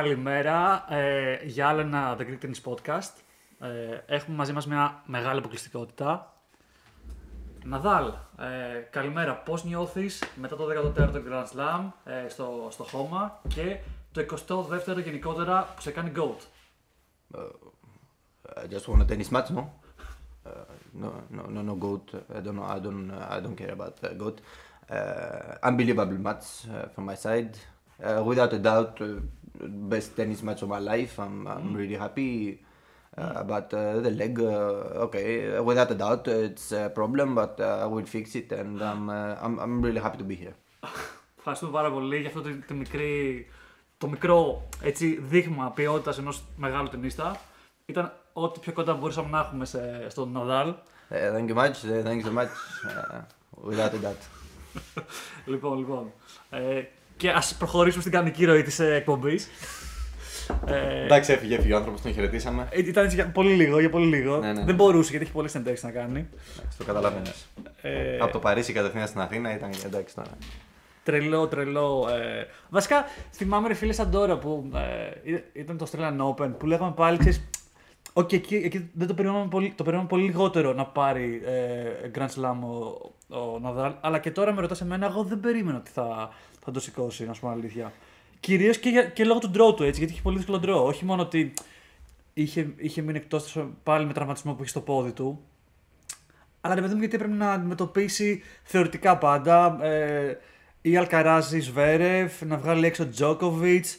Καλημέρα ε, για άλλο ένα The Greek Tennis Podcast. Ε, έχουμε μαζί μας μια μεγάλη αποκλειστικότητα. Ναδάλ, ε, καλημέρα. Πώς νιώθεις μετά το 14ο Grand Slam ε, στο, στο χώμα και το 22ο γενικότερα που σε κάνει GOAT. I just won a tennis match, no? Uh, no, no, no, no goat. I don't know. I don't. I don't care about uh, goat. Uh, unbelievable match uh, from my side. Uh, without a doubt, uh, best tennis match of my life. I'm, I'm really happy. Uh, But uh, the leg, uh, okay, without a doubt, it's a problem, but uh, I will fix it, and I'm, uh, I'm, I'm really happy to be here. Ευχαριστούμε πάρα πολύ για αυτό το, το, μικρή, το μικρό έτσι, δείγμα ποιότητας ενός μεγάλου ταινίστα. Ήταν ό,τι πιο κοντά μπορούσαμε να έχουμε σε, στον Ναδάλ. Uh, thank you much. Uh, thank you so much. Uh, without a doubt. λοιπόν, λοιπόν. Ε, και ας προχωρήσουμε στην κανονική ροή της ε, εκπομπής. Ε, Εντάξει, έφυγε, έφυγε ο άνθρωπος, τον χαιρετήσαμε. ε, ήταν έτσι για πολύ λίγο, για πολύ λίγο. Ναι, ναι. Δεν μπορούσε γιατί έχει πολλές συνεντεύξεις να κάνει. Εντάξει, το καταλαβαίνεις. Ε, Από το Παρίσι κατευθείαν στην Αθήνα ήταν εντάξει τώρα. Τρελό, τρελό. Ε... Βασικά, θυμάμαι ρε φίλε σαν τώρα που ε, ή- ήταν το Australian Open που λέγαμε πάλι, ξέρεις, Οκ, εκεί, εκεί δεν το περιμέναμε πολύ, το περιμέναμε πολύ λιγότερο να πάρει ε, Grand Slam ο, ο Ναδάλ. Αλλά και τώρα με ρωτάς εμένα, εγώ δεν περίμενα ότι θα, θα το σηκώσει, να σου πω αλήθεια. Κυρίως και, για- και λόγω του draw του, έτσι, γιατί είχε πολύ δύσκολο draw. Όχι μόνο ότι είχε, είχε μείνει εκτός πάλι με τραυματισμό που είχε στο πόδι του, αλλά ρε παιδί μου, γιατί έπρεπε να αντιμετωπίσει θεωρητικά πάντα ε, ή Αλκαράζη Σβέρεφ, να βγάλει έξω Τζόκοβιτς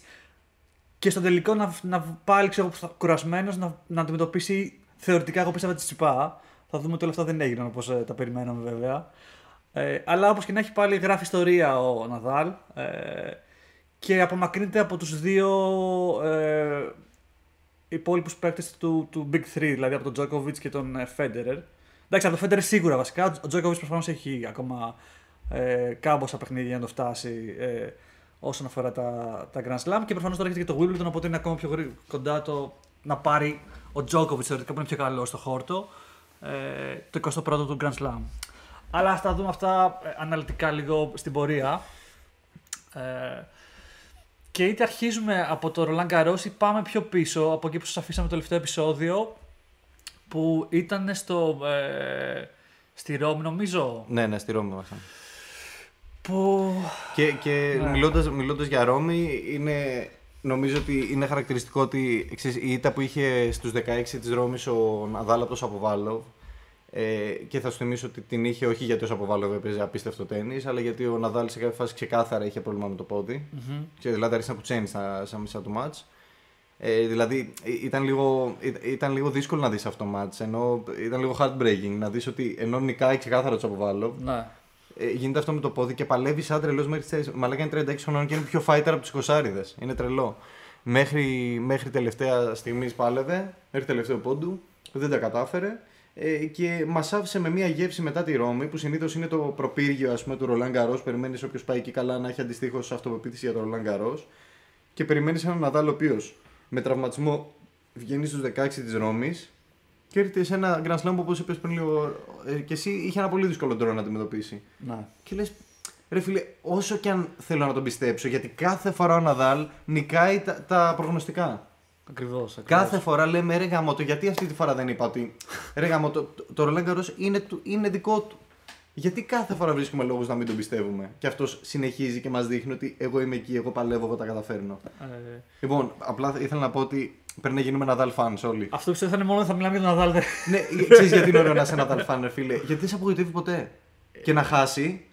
και στο τελικό να, να πάλι ξέρω κουρασμένος να, να αντιμετωπίσει θεωρητικά. Εγώ πίστευα τη Τσιπά. Θα δούμε ότι όλα αυτά δεν έγιναν όπως τα περιμέναμε βέβαια. Ε, αλλά όπως και να έχει πάλι γράφει ιστορία ο Ναδάλ ε, και απομακρύνεται από τους δύο ε, υπόλοιπους παίκτες του, του Big 3, δηλαδή από τον Τζόκοβιτ και τον ε, Φέντερερ. Εντάξει, από τον Φέντερερ σίγουρα βασικά. Ο Τζόκοβιτ προφανώς έχει ακόμα ε, κάμποσα παιχνίδια για να το φτάσει ε, όσον αφορά τα, τα Grand Slam. Και προφανώς τώρα έχετε και το Wimbledon, οπότε είναι ακόμα πιο γρή- κοντά το να πάρει ο Τζόκοβιτ θεωρητικά που είναι πιο καλός στο χόρτο ε, το 21ο του Grand Slam. Αλλά ας τα δούμε αυτά ε, αναλυτικά λίγο στην πορεία. Ε, και είτε αρχίζουμε από το Roland Garros ή πάμε πιο πίσω, από εκεί που σας αφήσαμε το τελευταίο επεισόδιο, που ήταν στο, ε, στη Ρώμη νομίζω, Ναι, ναι, στη Ρώμη ήμασταν. που... Και, και Ναι. μιλώντας, μιλώντας για Ρώμη, είναι, νομίζω ότι είναι χαρακτηριστικό ότι ξέρεις, η ήττα που είχε στους 16 της Ρώμης ο Ναδάλ από τον Σαποβάλλο ε, και θα σου θυμίσω ότι την είχε όχι γιατί ο Σαποβάλλο έπαιζε απίστευτο τέννις, αλλά γιατί ο Ναδάλ σε κάποια φάση ξεκάθαρα είχε πρόβλημα με το πόδι. Μμμ. Και δηλαδή άρχισε να πουτσένει στα, στα μισά του μάτς. Ε, δηλαδή ε, ήταν λίγο, ε, ήταν λίγο δύσκολο να δεις αυτό το μάτς, ενώ ήταν λίγο heartbreaking να δεις ότι ενώ νικάει ξεκάθαρα ο Τσαποβάλλο, Ναι. ε, γίνεται αυτό με το πόδι και παλεύει σαν τρελός μέχρι τις Μαλάκα είναι 36 χρονών και είναι πιο fighter από του 20 Είναι τρελό. Μέχρι, μέχρι τελευταία στιγμή πάλευε, μέχρι τελευταίο πόντου, δεν τα κατάφερε. Ε, και μας άφησε με μια γεύση μετά τη Ρώμη, που συνήθως είναι το προπύργιο ας πούμε, του Ρολάν Καρό. Περιμένεις όποιος πάει εκεί καλά να έχει αντιστοίχως αυτοπεποίθηση για τον Ρολάν Καρό. Και περιμένεις έναν Ναδάλ ο οποίος με τραυματισμό βγαίνει στους 16 της Ρώμης και έρχεται σε ένα Grand Slam που όπως είπες πριν λίγο ε, και εσύ είχε ένα πολύ δύσκολο τρόπο να αντιμετωπίσει. ναι. Και λες, ρε φίλε, όσο και αν θέλω να τον πιστέψω, γιατί κάθε φορά ο Ναδάλ νικάει τα, τα προγνωστικά. Ακριβώς, ακριβώς. Κάθε φορά λέμε ρε γαμώτο, γιατί αυτή τη φορά δεν είπα ότι ρε γαμώτο, το, το Roland Garros είναι, του- είναι δικό του. Γιατί κάθε φορά βρίσκουμε λόγους να μην τον πιστεύουμε. Και αυτός συνεχίζει και μας δείχνει ότι εγώ είμαι εκεί, εγώ παλεύω, εγώ τα καταφέρνω. Ε, Λοιπόν, απλά ήθελα να πω ότι πρέπει να γίνουμε Nadal fans όλοι. αυτό πιστεύω θα είναι μόνο θα μιλάμε για τον Ναδάλ. δεν- ναι, ξέρεις γιατί είναι ωραίο να είσαι Nadal fan, ρε φίλε. Γιατί δεν σε απογοητεύει ποτέ. Και να χάσει,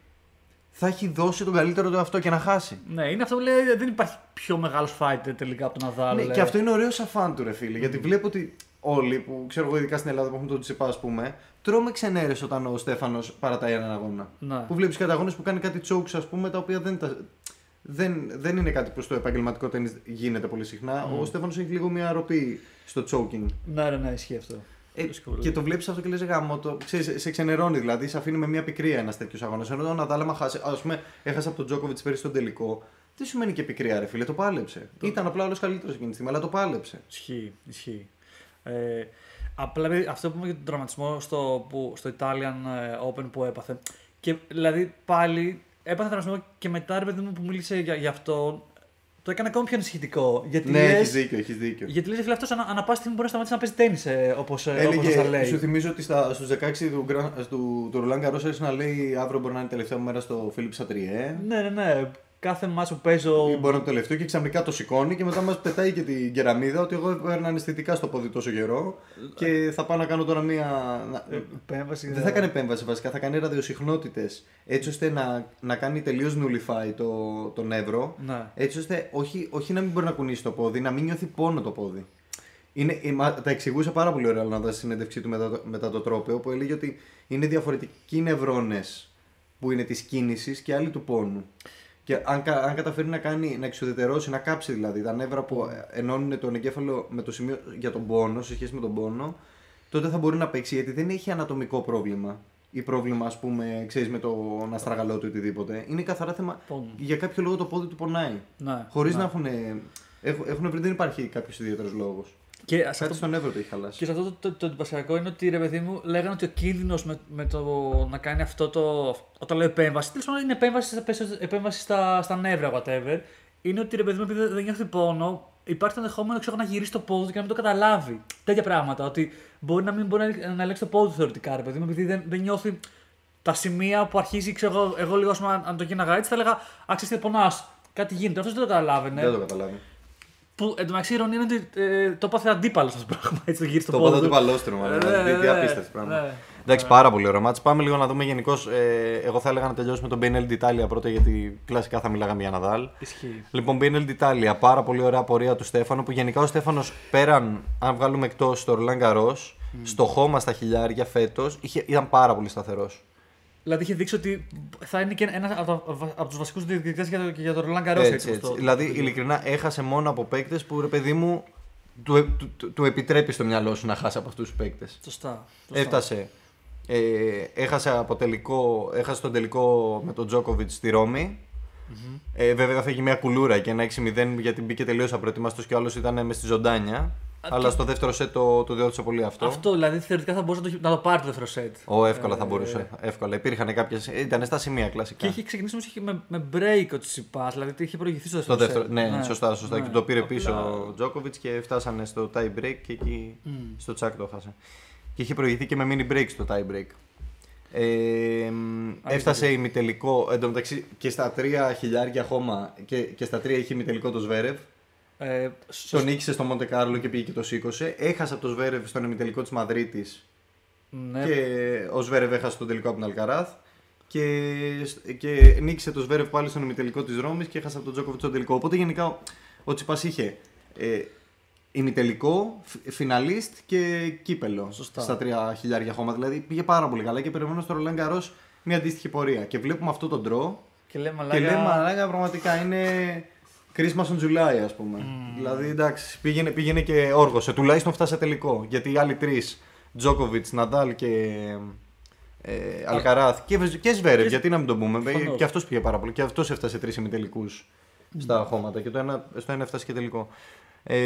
θα έχει δώσει τον καλύτερο του αυτό και να χάσει. ναι, είναι αυτό που λέει δεν υπάρχει πιο μεγάλος fighter τελικά από τον Ναδάλ. Ναι, λέει. και αυτό είναι ωραίο σαν φαν του, ρε φίλε. Γιατί βλέπω ότι όλοι που ξέρω εγώ, ειδικά στην Ελλάδα που έχουν τον Τσιπά, ας πούμε, τρώμε ξενέρες όταν ο Στέφανος παρατάει έναν αγώνα. Ναι. Που βλέπεις κάτι αγώνε που κάνει κάτι chokes, ας πούμε, τα οποία δεν, τα... δεν, δεν είναι κάτι που στο επαγγελματικό τέννη γίνεται πολύ συχνά. Ο Στέφανος έχει λίγο μια ροπή στο choking. Ναι, ναι, ναι, ισχύει αυτό. Ε, Ισχύει πολύ. και το βλέπεις αυτό και λες γάμο. Το, ξέρεις, σε ξενερώνει δηλαδή, σε αφήνει με μια πικρία ένας τέτοιος αγώνας. Ενώ ο Ναδάλ, άμα χάσει, ας πούμε, έχασε από τον Τζόκοβιτς πέρυσι στον τελικό. Τι σημαίνει και πικρία, ρε φίλε, το πάλεψε. Ήταν απλά όλος καλύτερος εκείνη τη στιγμή, αλλά το πάλεψε. Ισχύει, ισχύει. Ε, απλά επειδή αυτό που είπαμε για τον τραυματισμό στο, που, στο Italian ε, Open που έπαθε. Και δηλαδή πάλι έπαθε τραυματισμό και μετά ρε παιδί μου που μίλησε για, για αυτό. Το έκανε ακόμη πιο ανησυχητικό. Γιατί Ναι, λες, έχει δίκιο, έχεις δίκιο. Γιατί λες, φίλε, αυτός ανα, ανά πάση στιγμή μπορεί να σταματήσει να παίζει τέννη, ε, όπως, ε, όπως Έλεγε, θα λέει. σου θυμίζω ότι στα, στους 16 του, Gra- του, του Ρολάν Καρός άρχισε να λέει αύριο μπορεί να είναι η τελευταία μου μέρα στο Φίλιπ Σατριέ. Ναι, ναι, ναι. Κάθε μάτσο που παίζω. Μπορεί να είναι το τελευταίο και ξαφνικά το σηκώνει και μετά μας πετάει και την κεραμίδα ότι εγώ έπαιρνα αισθητικά στο πόδι τόσο καιρό και θα πάω να κάνω τώρα μία. να- Επέμβαση. Δεν θα κάνει επέμβαση βασικά, θα κάνει ραδιοσυχνότητες έτσι ώστε να, να κάνει τελείως nullify το, το νεύρο. Ναι. Έτσι ώστε όχι, όχι να μην μπορεί να κουνήσει το πόδι, να μην νιώθει πόνο το πόδι. Είναι, ε, μα- τα εξηγούσε πάρα πολύ ωραία να στη συνέντευξή του μετά το, μετά το τρόπο, όπου έλεγε ότι είναι διαφορετικοί νευρώνες που είναι της κίνησης και άλλοι του πόνου. Και αν, κα- αν καταφέρει να, κάνει, να εξουδετερώσει, να κάψει δηλαδή τα νεύρα που ε, ενώνουν τον εγκέφαλο με το σημείο για τον πόνο, σε σχέση με τον πόνο, τότε θα μπορεί να παίξει γιατί δεν έχει ανατομικό πρόβλημα. Ή πρόβλημα, ας πούμε, ξέρεις με το να στραγαλώ του ή οτιδήποτε. Είναι καθαρά θέμα. Πόνο. Για κάποιο λόγο το πόδι του πονάει. Ναι, Χωρίς ναι. να έχουν. Έχουν, έχουν βρει δεν υπάρχει κάποιος ιδιαίτερος λόγος. Και σε Κάτι αυτό, στον νεύρο το έχει χαλάσει. και σε αυτό το, το, το εντυπωσιακό είναι ότι ρε παιδί μου λέγανε ότι ο κίνδυνος με, με το να κάνει αυτό το. Όταν λέω επέμβαση, τέλος πάντων είναι επέμβαση, στα- επέμβαση στα, στα νεύρα, whatever. Είναι ότι ρε παιδί μου, επειδή δεν νιώθει πόνο, υπάρχει το ενδεχόμενο ξέρω, να γυρίσει το πόδι του και να μην το καταλάβει. Τέτοια πράγματα. Ότι μπορεί να μην μπορεί να, να ελέγξει το πόδι του θεωρητικά, ρε παιδί μου, επειδή δεν, δεν νιώθει τα σημεία που αρχίζει, ξέρω εγώ, εγώ λίγο ας πούμε, αν το γίναγα έτσι, θα έλεγα Άξιε τι πονάς. Κάτι γίνεται. Αυτό δεν το καταλάβαινε. Δεν το καταλάβει. Που εν τω μεταξύ η ηρωνία είναι ότι ε, το έπαθε αντίπαλο αυτό το πράγμα. Έτσι το γύρισε το Το πόδι πόδι του του. παλόστρου, μάλλον. Ναι, Τι- ναι, Τι ναι, απίστευτο πράγμα. ναι. Εντάξει, πάρα πολύ ωραίο μάτς. Πάμε λίγο να δούμε γενικώ. Ε, εγώ θα έλεγα να τελειώσουμε τον BNL d'Italia πρώτα, γιατί κλασικά θα μιλάγαμε για Ναδάλ. Ισχύει. Λοιπόν, BNL d'Italia, πάρα πολύ ωραία πορεία του Στέφανου. Που γενικά ο Στέφανος πέραν, αν βγάλουμε εκτός το Ρολάν Καρό, στο χώμα στα χιλιάρια φέτος ήταν πάρα πολύ σταθερός. Δηλαδή είχε δείξει ότι θα είναι και ένας από, τα- από τους βασικούς διεκδικητέ για, το- και για το Ρολάν Καρό. Έτσι, έτσι. Δηλαδή, ειλικρινά, έχασε μόνο από παίκτες που ρε παιδί μου του, ε- του, του, του επιτρέπει στο μυαλό σου να χάσει από αυτούς τους παίκτες. Σωστά. σωστά. Έφτασε. Ε, έχασε, από τελικό, έχασε τον τελικό με τον Τζόκοβιτ στη ρωμη Ε, βέβαια φύγει μια κουλούρα και ένα 6-0 γιατί μπήκε τελείως απροετοίμαστο και ο άλλος ήταν μες στη ζωντάνια. Αλλά στο δεύτερο σετ το, το διόρθωσε πολύ αυτό. Αυτό δηλαδή θεωρητικά θα μπορούσε να το, να το πάρει το δεύτερο σετ. Ο, εύκολα θα μπορούσε. Εύκολα. Υπήρχαν κάποιε. ήταν στα σημεία κλασικά. Και είχε ξεκινήσει όμως, είχε με, με break ο Τσιπάς, δηλαδή ότι είχε προηγηθεί στο Στο δεύτερο, δεύτερο, set. ναι, σωστά, σωστά. ναι. Και το πήρε Απλά- πίσω ο Τζόκοβιτς και φτάσανε στο tie break και εκεί στο τσάκ το έχασε. Και είχε προηγηθεί και με mini break στο tie break. Ε, μ, έφτασε ημιτελικό. Εν τω μεταξύ και στα τρία χιλιάρια χώμα και, και στα τρία είχε ημιτελικό το Σβέρευ. Ε, σω- Τον νίκησε στο Μοντε Κάρλο και πήγε και το σήκωσε. Έχασε από το Σβέρευ στον ημιτελικό της Μαδρίτης. ναι, Και ο Σβέρευ έχασε τον τελικό από την Αλκαράθ. Και, και νίκησε το Σβέρευ πάλι στον ημιτελικό της Ρώμης και έχασε από τον Τζόκοβιτ στον τελικό. Οπότε γενικά ο, ο Τσιπάς είχε ε, ημιτελικό, φ- φιναλίστ και κύπελο Σωστά. στα τρία χιλιάρια χώμα. Δηλαδή πήγε πάρα πολύ καλά και περιμένω στο Ρολάν Καρό μια αντίστοιχη πορεία. Και βλέπουμε αυτό τον τρό και λέμε και μαλάκα. λέμε μαλάκα πραγματικά είναι Christmas on July ας πούμε. Δηλαδή εντάξει πήγαινε, πήγαινε και όργωσε. Τουλάχιστον φτάσε τελικό. Γιατί οι άλλοι τρεις, Τζόκοβιτ, Ναντάλ και ε, Αλκαράθ και, Βεζ- και Σβέρευ, Και- γιατί να μην τον πούμε. Προφανώς. Και αυτός πήγε πάρα πολύ. Και αυτός έφτασε τρεις ημιτελικούς στα χώματα. Και το ένα, στο ένα έφτασε και τελικό. Ε,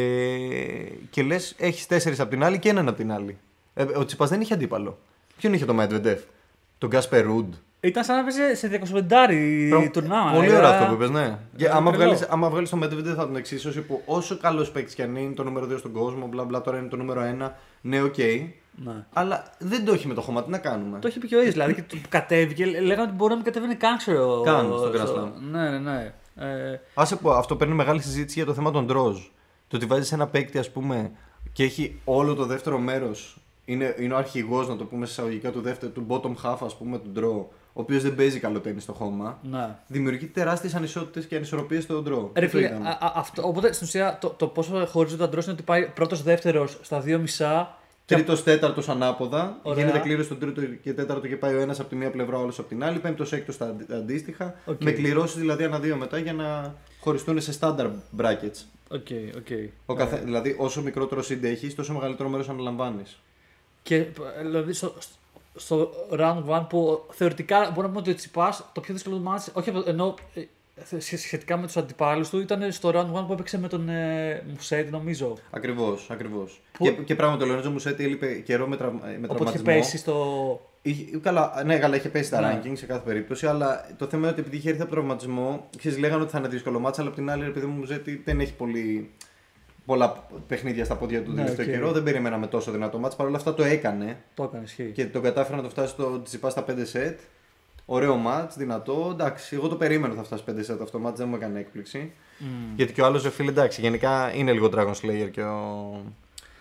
και λες, έχεις τέσσερις από την άλλη και έναν από την άλλη. Ε, ο Τσιπάς δεν είχε αντίπαλο. Ποιον είχε το Medvedev, τον Γκάσπερ Ρουντ. Ήταν σαν να παίζει σε 250 Προ- τουρνά. Πολύ ε, ωραίο ε, αυτό που είπες, ναι. Και ε, άμα τρελό. βγάλεις, άμα βγάλεις το Medvedev θα τον εξίσωσει που όσο καλός παίκτης και αν είναι το νούμερο 2 στον κόσμο, μπλα μπλα τώρα είναι το νούμερο 1, ναι οκ. Ναι. Αλλά δεν το έχει με το χώμα, τι να κάνουμε; Το έχει πει και ο ίδιος. Δηλαδή και το που κατέβηκε, λέγανε ότι μπορεί να μην κατέβαινε καν, ξέρω. Καν στο Grand στο- Slam. Ναι, ναι, ναι. Ε, Άσε που αυτό παίρνει μεγάλη συζήτηση για το θέμα των draws. Το ότι βάζεις ένα παίκτη ας πούμε και έχει όλο το δεύτερο μέρος, είναι, είναι ο αρχηγός να το πούμε σε εισαγωγικά του δεύτερου, του bottom half ας πούμε του draw, ο οποίος δεν παίζει καλό τέννις στο χώμα, ναι. δημιουργεί τεράστιες ανισότητες και ανισορροπίες στο draw. Ρε Αυτό φίλε, είδαμε. α, α, αυτό, οπότε στην ουσία το, το πόσο χωρίζονται το draw είναι ότι πάει πρώτο-δεύτερο στα δύο μισά. Και Τρίτος, τέταρτος ανάποδα. Ωραία. Γίνεται κλήρωση στον τρίτο και τέταρτο και πάει ο ένας από τη μία πλευρά, ο άλλος από την άλλη. Πέμπτος, έκτος τα αντι- αντίστοιχα. Οκ. Με κληρώσεις δηλαδή ένα δύο μετά για να χωριστούν σε standard brackets. OK, OK. Ο καθε... Δηλαδή, όσο μικρότερο seed έχεις, τόσο μεγαλύτερο μέρος αναλαμβάνεις. Και ε, δηλαδή στο, στο round 1 που θεωρητικά μπορούμε να πούμε ότι ο Τσιτσιπάς το πιο δύσκολο ματς, όχι από- ενώ ε, σχε- σχετικά με τους αντιπάλους του, ήταν στο round 1 που έπαιξε με τον ε, Μουσέτη, νομίζω. Ακριβώς, ακριβώς. Που- Και, και πράγματι, ο Λορέντζο Μουσέτη έλειπε καιρό με, τραυ... με Οπότε είχε τραυματισμό. πέσει στο. Είχε- Καλά, ναι, καλά, είχε πέσει τα Ναι. ranking σε κάθε περίπτωση, αλλά το θέμα είναι ότι επειδή είχε έρθει από τραυματισμό, ξέρεις, λέγανε ότι θα είναι δύσκολο ματς, αλλά απ' την άλλη, επειδή ο Μουσέτι δεν έχει πολύ, πολλά παιχνίδια στα πόδια του Ναι, τελευταίο οκ. καιρό, δεν περιμέναμε τόσο δυνατό ματς. Παρ' όλα αυτά το έκανε Το έκανε, ισχύει. και τον κατάφερε να το φτάσει στο Τσιπά στα 5 σετ. Ωραίο μάτς, δυνατό. Εντάξει, εγώ το περίμενα θα φτάσει 5 σετ αυτό το μάτς, δεν μου έκανε έκπληξη. Μμ. Γιατί και ο άλλος φίλε, εντάξει, γενικά είναι λίγο Dragon Slayer και ο,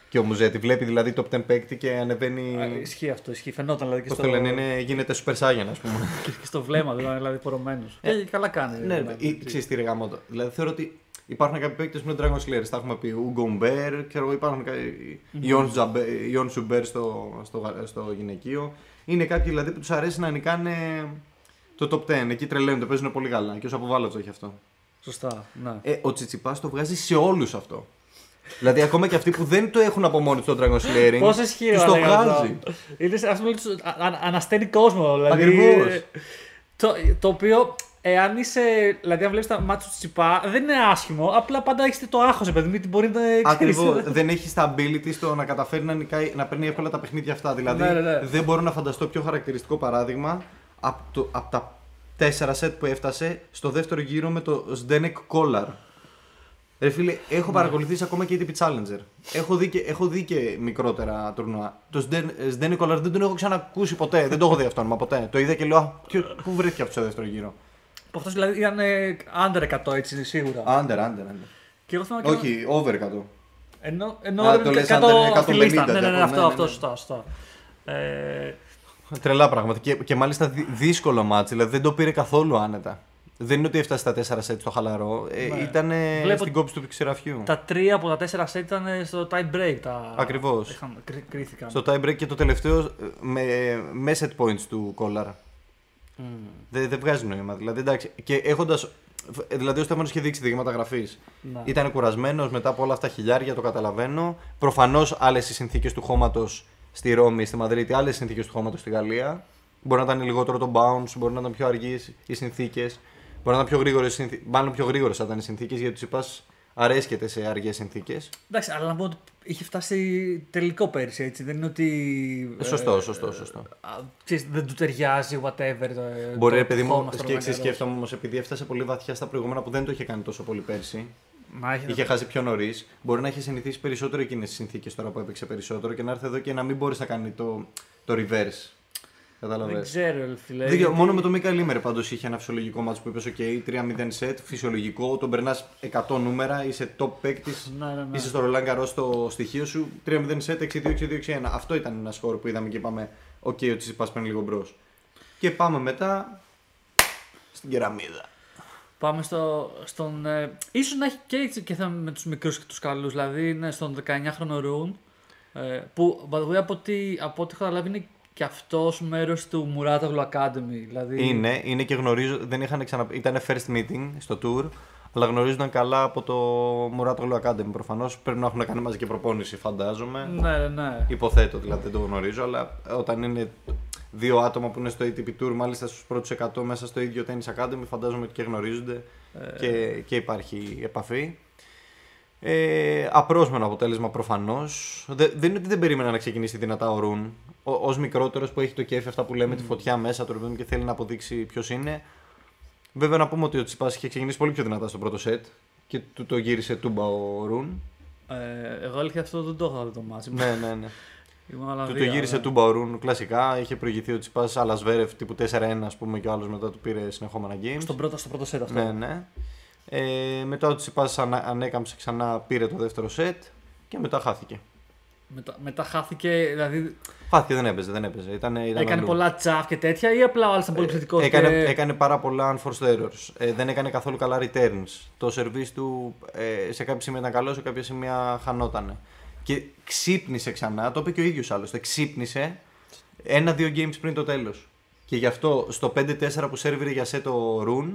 και ο Μουζέτη. Βλέπει δηλαδή top 10 παίκτη και ανεβαίνει. Α, Ισχύει αυτό, ισχύει. Φαινόταν δηλαδή και Πώς στο, το λένε, είναι, γίνεται Super Saiyan, ας πούμε. και και στο βλέμμα, δηλαδή, δηλαδή πορωμένος. Και καλά κάνει. ναι, δηλαδή. ή- ξέρεις τι ρε γάμο το. Δηλαδή θεωρώ ότι υπάρχουν κάποιοι παίκτες που είναι Dragon Slayer. Τα έχουμε πει. Ugo Umber, ξέρω εγώ, υπάρχουν κάποιοι. Ιον Σουμπέρ στο, στο, γα- στο γυναικείο. Είναι κάποιοι δηλαδή που τους αρέσει να νικάνε το top 10. Εκεί τρελαίνονται, παίζουν πολύ καλά. Και όσο αποβάλλω το έχει αυτό. Σωστά. Ναι. Ε, ο Τσιτσιπάς το βγάζει σε όλους αυτό. δηλαδή ακόμα και αυτοί που δεν το έχουν από μόνοι τους στο Dragon Slayering. Πόσο ισχύει τους ρε, το λέγα αυτό. βγάζει. Είναι ας πούμε τους- α- α- ανασταίνει κόσμο. Δηλαδή, Ακριβώς. Το, το οποίο εάν είσαι. Δηλαδή, αν βλέπεις τα μάτια του Τσιπά, δεν είναι άσχημο. Απλά πάντα έχεις το άγχος, παιδί μου, γιατί μπορεί να. ξέρεις, Ακριβώς. δεν έχει τα ability στο να καταφέρει να, νικάει, να παίρνει εύκολα τα παιχνίδια αυτά. Δηλαδή Ναι, ναι, ναι. δεν μπορώ να φανταστώ πιο χαρακτηριστικό παράδειγμα από, το, από τα τέσσερα σετ που έφτασε στο δεύτερο γύρο με το Zdenek Collar. Ρε φίλε, έχω Ναι. παρακολουθήσει ακόμα και ATP Challenger. Έχω δει και, έχω δει και μικρότερα τουρνουά. Το Zden- Zdenek Collar δεν τον έχω ξανακούσει ποτέ. δεν το έχω δει αυτό όνομα ποτέ. Το είδα και λέω, «Α, ποιο- πού βρέθηκε αυτό στο δεύτερο γύρο. Που αυτός δηλαδή ήταν ε, under 100 έτσι είναι σίγουρα. Under, under, under. Και εγώ θυμάμαι και Όχι, over 100. Ενώ, ενώ Α, ρε, το λες κάτω under από τη λίστα. 150, Ναι, ναι, ναι, ναι, αυτό, ναι, αυτό, ναι. σωστά, σωστά. Ε, Τρελά πράγματα. Και, και μάλιστα δυ- δύσκολο μάτς. Δηλαδή δεν το πήρε καθόλου άνετα. Δεν είναι ότι έφτασε στα 4 σετ στο χαλαρό. Ε, Ναι. ήταν Βλέπω στην κόψη του ξεραφιού. τα τρία από τα τέσσερα set ήταν στο tie break. Τα... Ακριβώς. είχαν- κρί- κρίθηκαν. Στο tie break και το τελευταίο ε, με, με set points του Κόλλαρ. Μμ. Δεν, δεν βγάζει νόημα. Δηλαδή, εντάξει. Και έχοντα. Δηλαδή, ο Στέφανο είχε δείξει δείγματα γραφή. Ναι. Ήταν κουρασμένος μετά από όλα αυτά τα χιλιάρια, το καταλαβαίνω. Προφανώς άλλες οι συνθήκες του χώματος στη Ρώμη, στη Μαδρίτη, άλλες συνθήκες του χώματος στη Γαλλία. Μπορεί να ήταν λιγότερο το bounce, μπορεί να ήταν πιο αργίε οι συνθήκες. Μπορεί να ήταν πιο γρήγορες συνθήκες. Μάλλον πιο γρήγορες θα ήταν οι συνθήκες γιατί τους είπα αρέσκεται σε αργές συνθήκες. Εντάξει, αλλά να πω ότι είχε φτάσει τελικό πέρσι, έτσι. Δεν είναι ότι. ε, Σωστό, σωστό, σωστό. α, ξέρεις, δεν του ταιριάζει, whatever. Το, Μπορεί, το ρε παιδί μου, χώμα στο και Ρωμανιό. σκέφτομαι όμως επειδή έφτασε πολύ βαθιά στα προηγούμενα που δεν το είχε κάνει τόσο πολύ πέρσι. Να έχει. Είχε χάσει πιο νωρίς. Μπορεί να έχει συνηθίσει περισσότερο εκείνες τις συνθήκες τώρα που έπαιξε περισσότερο και να έρθει εδώ και να μην μπορείς να κάνει το, το reverse. Δεν Κατάλαβε. ξέρω, ρε φίλε. Δεν ξέρω, γιατί- Μόνο με τον Μίκα Λίμερ πάντως είχε ένα φυσιολογικό μάτσο που είπες: OK, 3-0 set, φυσιολογικό, τον περνάς 100 νούμερα, είσαι top παίκτης, Ναι, ναι, ναι. είσαι στο Roland Garros στο στοιχείο σου, 3-0 set, 6-2-6-2-6-1. Αυτό ήταν ένας σκορ που είδαμε και είπαμε: OK, ο Τσιπά παίρνει λίγο μπρος. Και πάμε μετά στην κεραμίδα. Πάμε στο, στον. Ε, ίσως να έχει και, έτσι και θέμα με τους μικρούς και τους καλούς. Δηλαδή είναι στον 19χρονο Ρουν. Ε, που by the way, από ό,τι, από ό,τι έχω καταλάβει είναι και αυτός μέρος του Muratoglu Academy. Δηλαδή, Είναι, είναι και γνωρίζω, δεν είχαν ξανα... ήταν first meeting στο tour, αλλά γνωρίζονταν καλά από το Muratoglu Academy προφανώς. Πρέπει να έχουν κάνει μαζί και προπόνηση, φαντάζομαι. Ναι, ναι, ναι. Υποθέτω, δηλαδή δεν το γνωρίζω, αλλά όταν είναι δύο άτομα που είναι στο ATP Tour, μάλιστα στους πρώτους 100 μέσα στο ίδιο Tennis Academy, φαντάζομαι ότι και γνωρίζονται Ε, και, και υπάρχει επαφή. Ε, απρόσμενο αποτέλεσμα προφανώς. δεν είναι ότι δεν περίμενα να ξεκινήσει δυνατά ο Ρουν. Ο μικρότερος που έχει το κέφι, αυτά που λέμε, τη φωτιά μέσα του ρε παιδί μου, και θέλει να αποδείξει ποιος είναι. Βέβαια να πούμε ότι ο Τσιπάς είχε ξεκινήσει πολύ πιο δυνατά στο πρώτο σετ και του το γύρισε τούμπα ο Ρουν. Ε, εγώ αλήθεια αυτό δεν το είχα δει το ματς. ναι, ναι, ναι. Ήμουν άλλα Του το δύο, γύρισε αλλά- τούμπα ο Ρουν κλασικά. Είχε προηγηθεί ο Τσιπάς άλλα σβέρευ τύπου 4-1, ας πούμε, και ο άλλος μετά του πήρε συνεχόμενα games. Στον πρώτο, στο πρώτο set αυτό. Ναι, ναι. Ε, μετά ο Τσιπάς ανα, ανέκαμψες ξανά, πήρε το δεύτερο σετ και μετά χάθηκε. Μετά, μετά χάθηκε, δηλαδή Χάθηκε, δεν έπαιζε, δεν έπαιζε. Ήταν, ήταν έκανε αλλού. πολλά τσαφ και τέτοια ή απλά ο άλλος ήταν πολύ επιθετικός έκανε, και... έκανε πάρα πολλά unforced errors. Ε, δεν έκανε καθόλου καλά returns. Το service του ε, σε κάποια σημεία ήταν καλό, σε κάποια σημεία χανότανε. Και ξύπνησε ξανά, το είπε και ο ίδιος άλλωστε. Ξύπνησε ένα-δύο games πριν το τέλος. Και γι' αυτό στο 5-4 που σερβίρε για set ο Rune,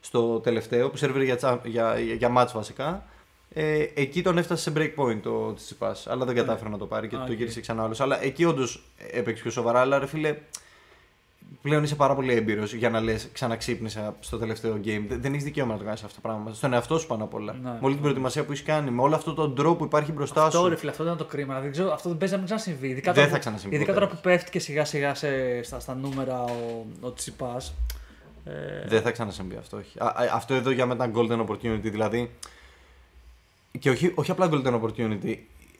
στο τελευταίο, που σερβίρε για, τσα- για, για, για match βασικά, ε, εκεί τον έφτασε σε breakpoint ο Τσιπά. Αλλά δεν κατάφερε να το πάρει και Α, το οκ. γύρισε ξανά άλλος. Αλλά εκεί όντως έπαιξε πιο σοβαρά. Αλλά ρε φίλε, πλέον είσαι πάρα πολύ έμπειρος για να λες ξαναξύπνησα στο τελευταίο game. Δεν, δεν έχεις δικαίωμα να το κάνεις αυτό το πράγμα. Στον εαυτό σου πάνω απ' όλα. Ναι. Με όλη την προετοιμασία που έχεις κάνει, με όλο αυτόν τον τρόπο που υπάρχει μπροστά Αυτό σου. ρε φίλε, αυτό δεν είναι το κρίμα. Δεν ξέρω, αυτό δεν παίζει να μην ξανασυμβεί. Ειδικά Δεν τώρα θα που- ξανασυμβεί Ειδικά ποτέ. τώρα που πέφτει και σιγά σιγά σε, στα, στα νούμερα ο, ο Τσιπά. Ε, Δεν θα ξανασυμβεί αυτό. Όχι. Α, α, αυτό εδώ για μένα ήταν golden opportunity. Δηλαδή. Και όχι, όχι απλά golden opportunity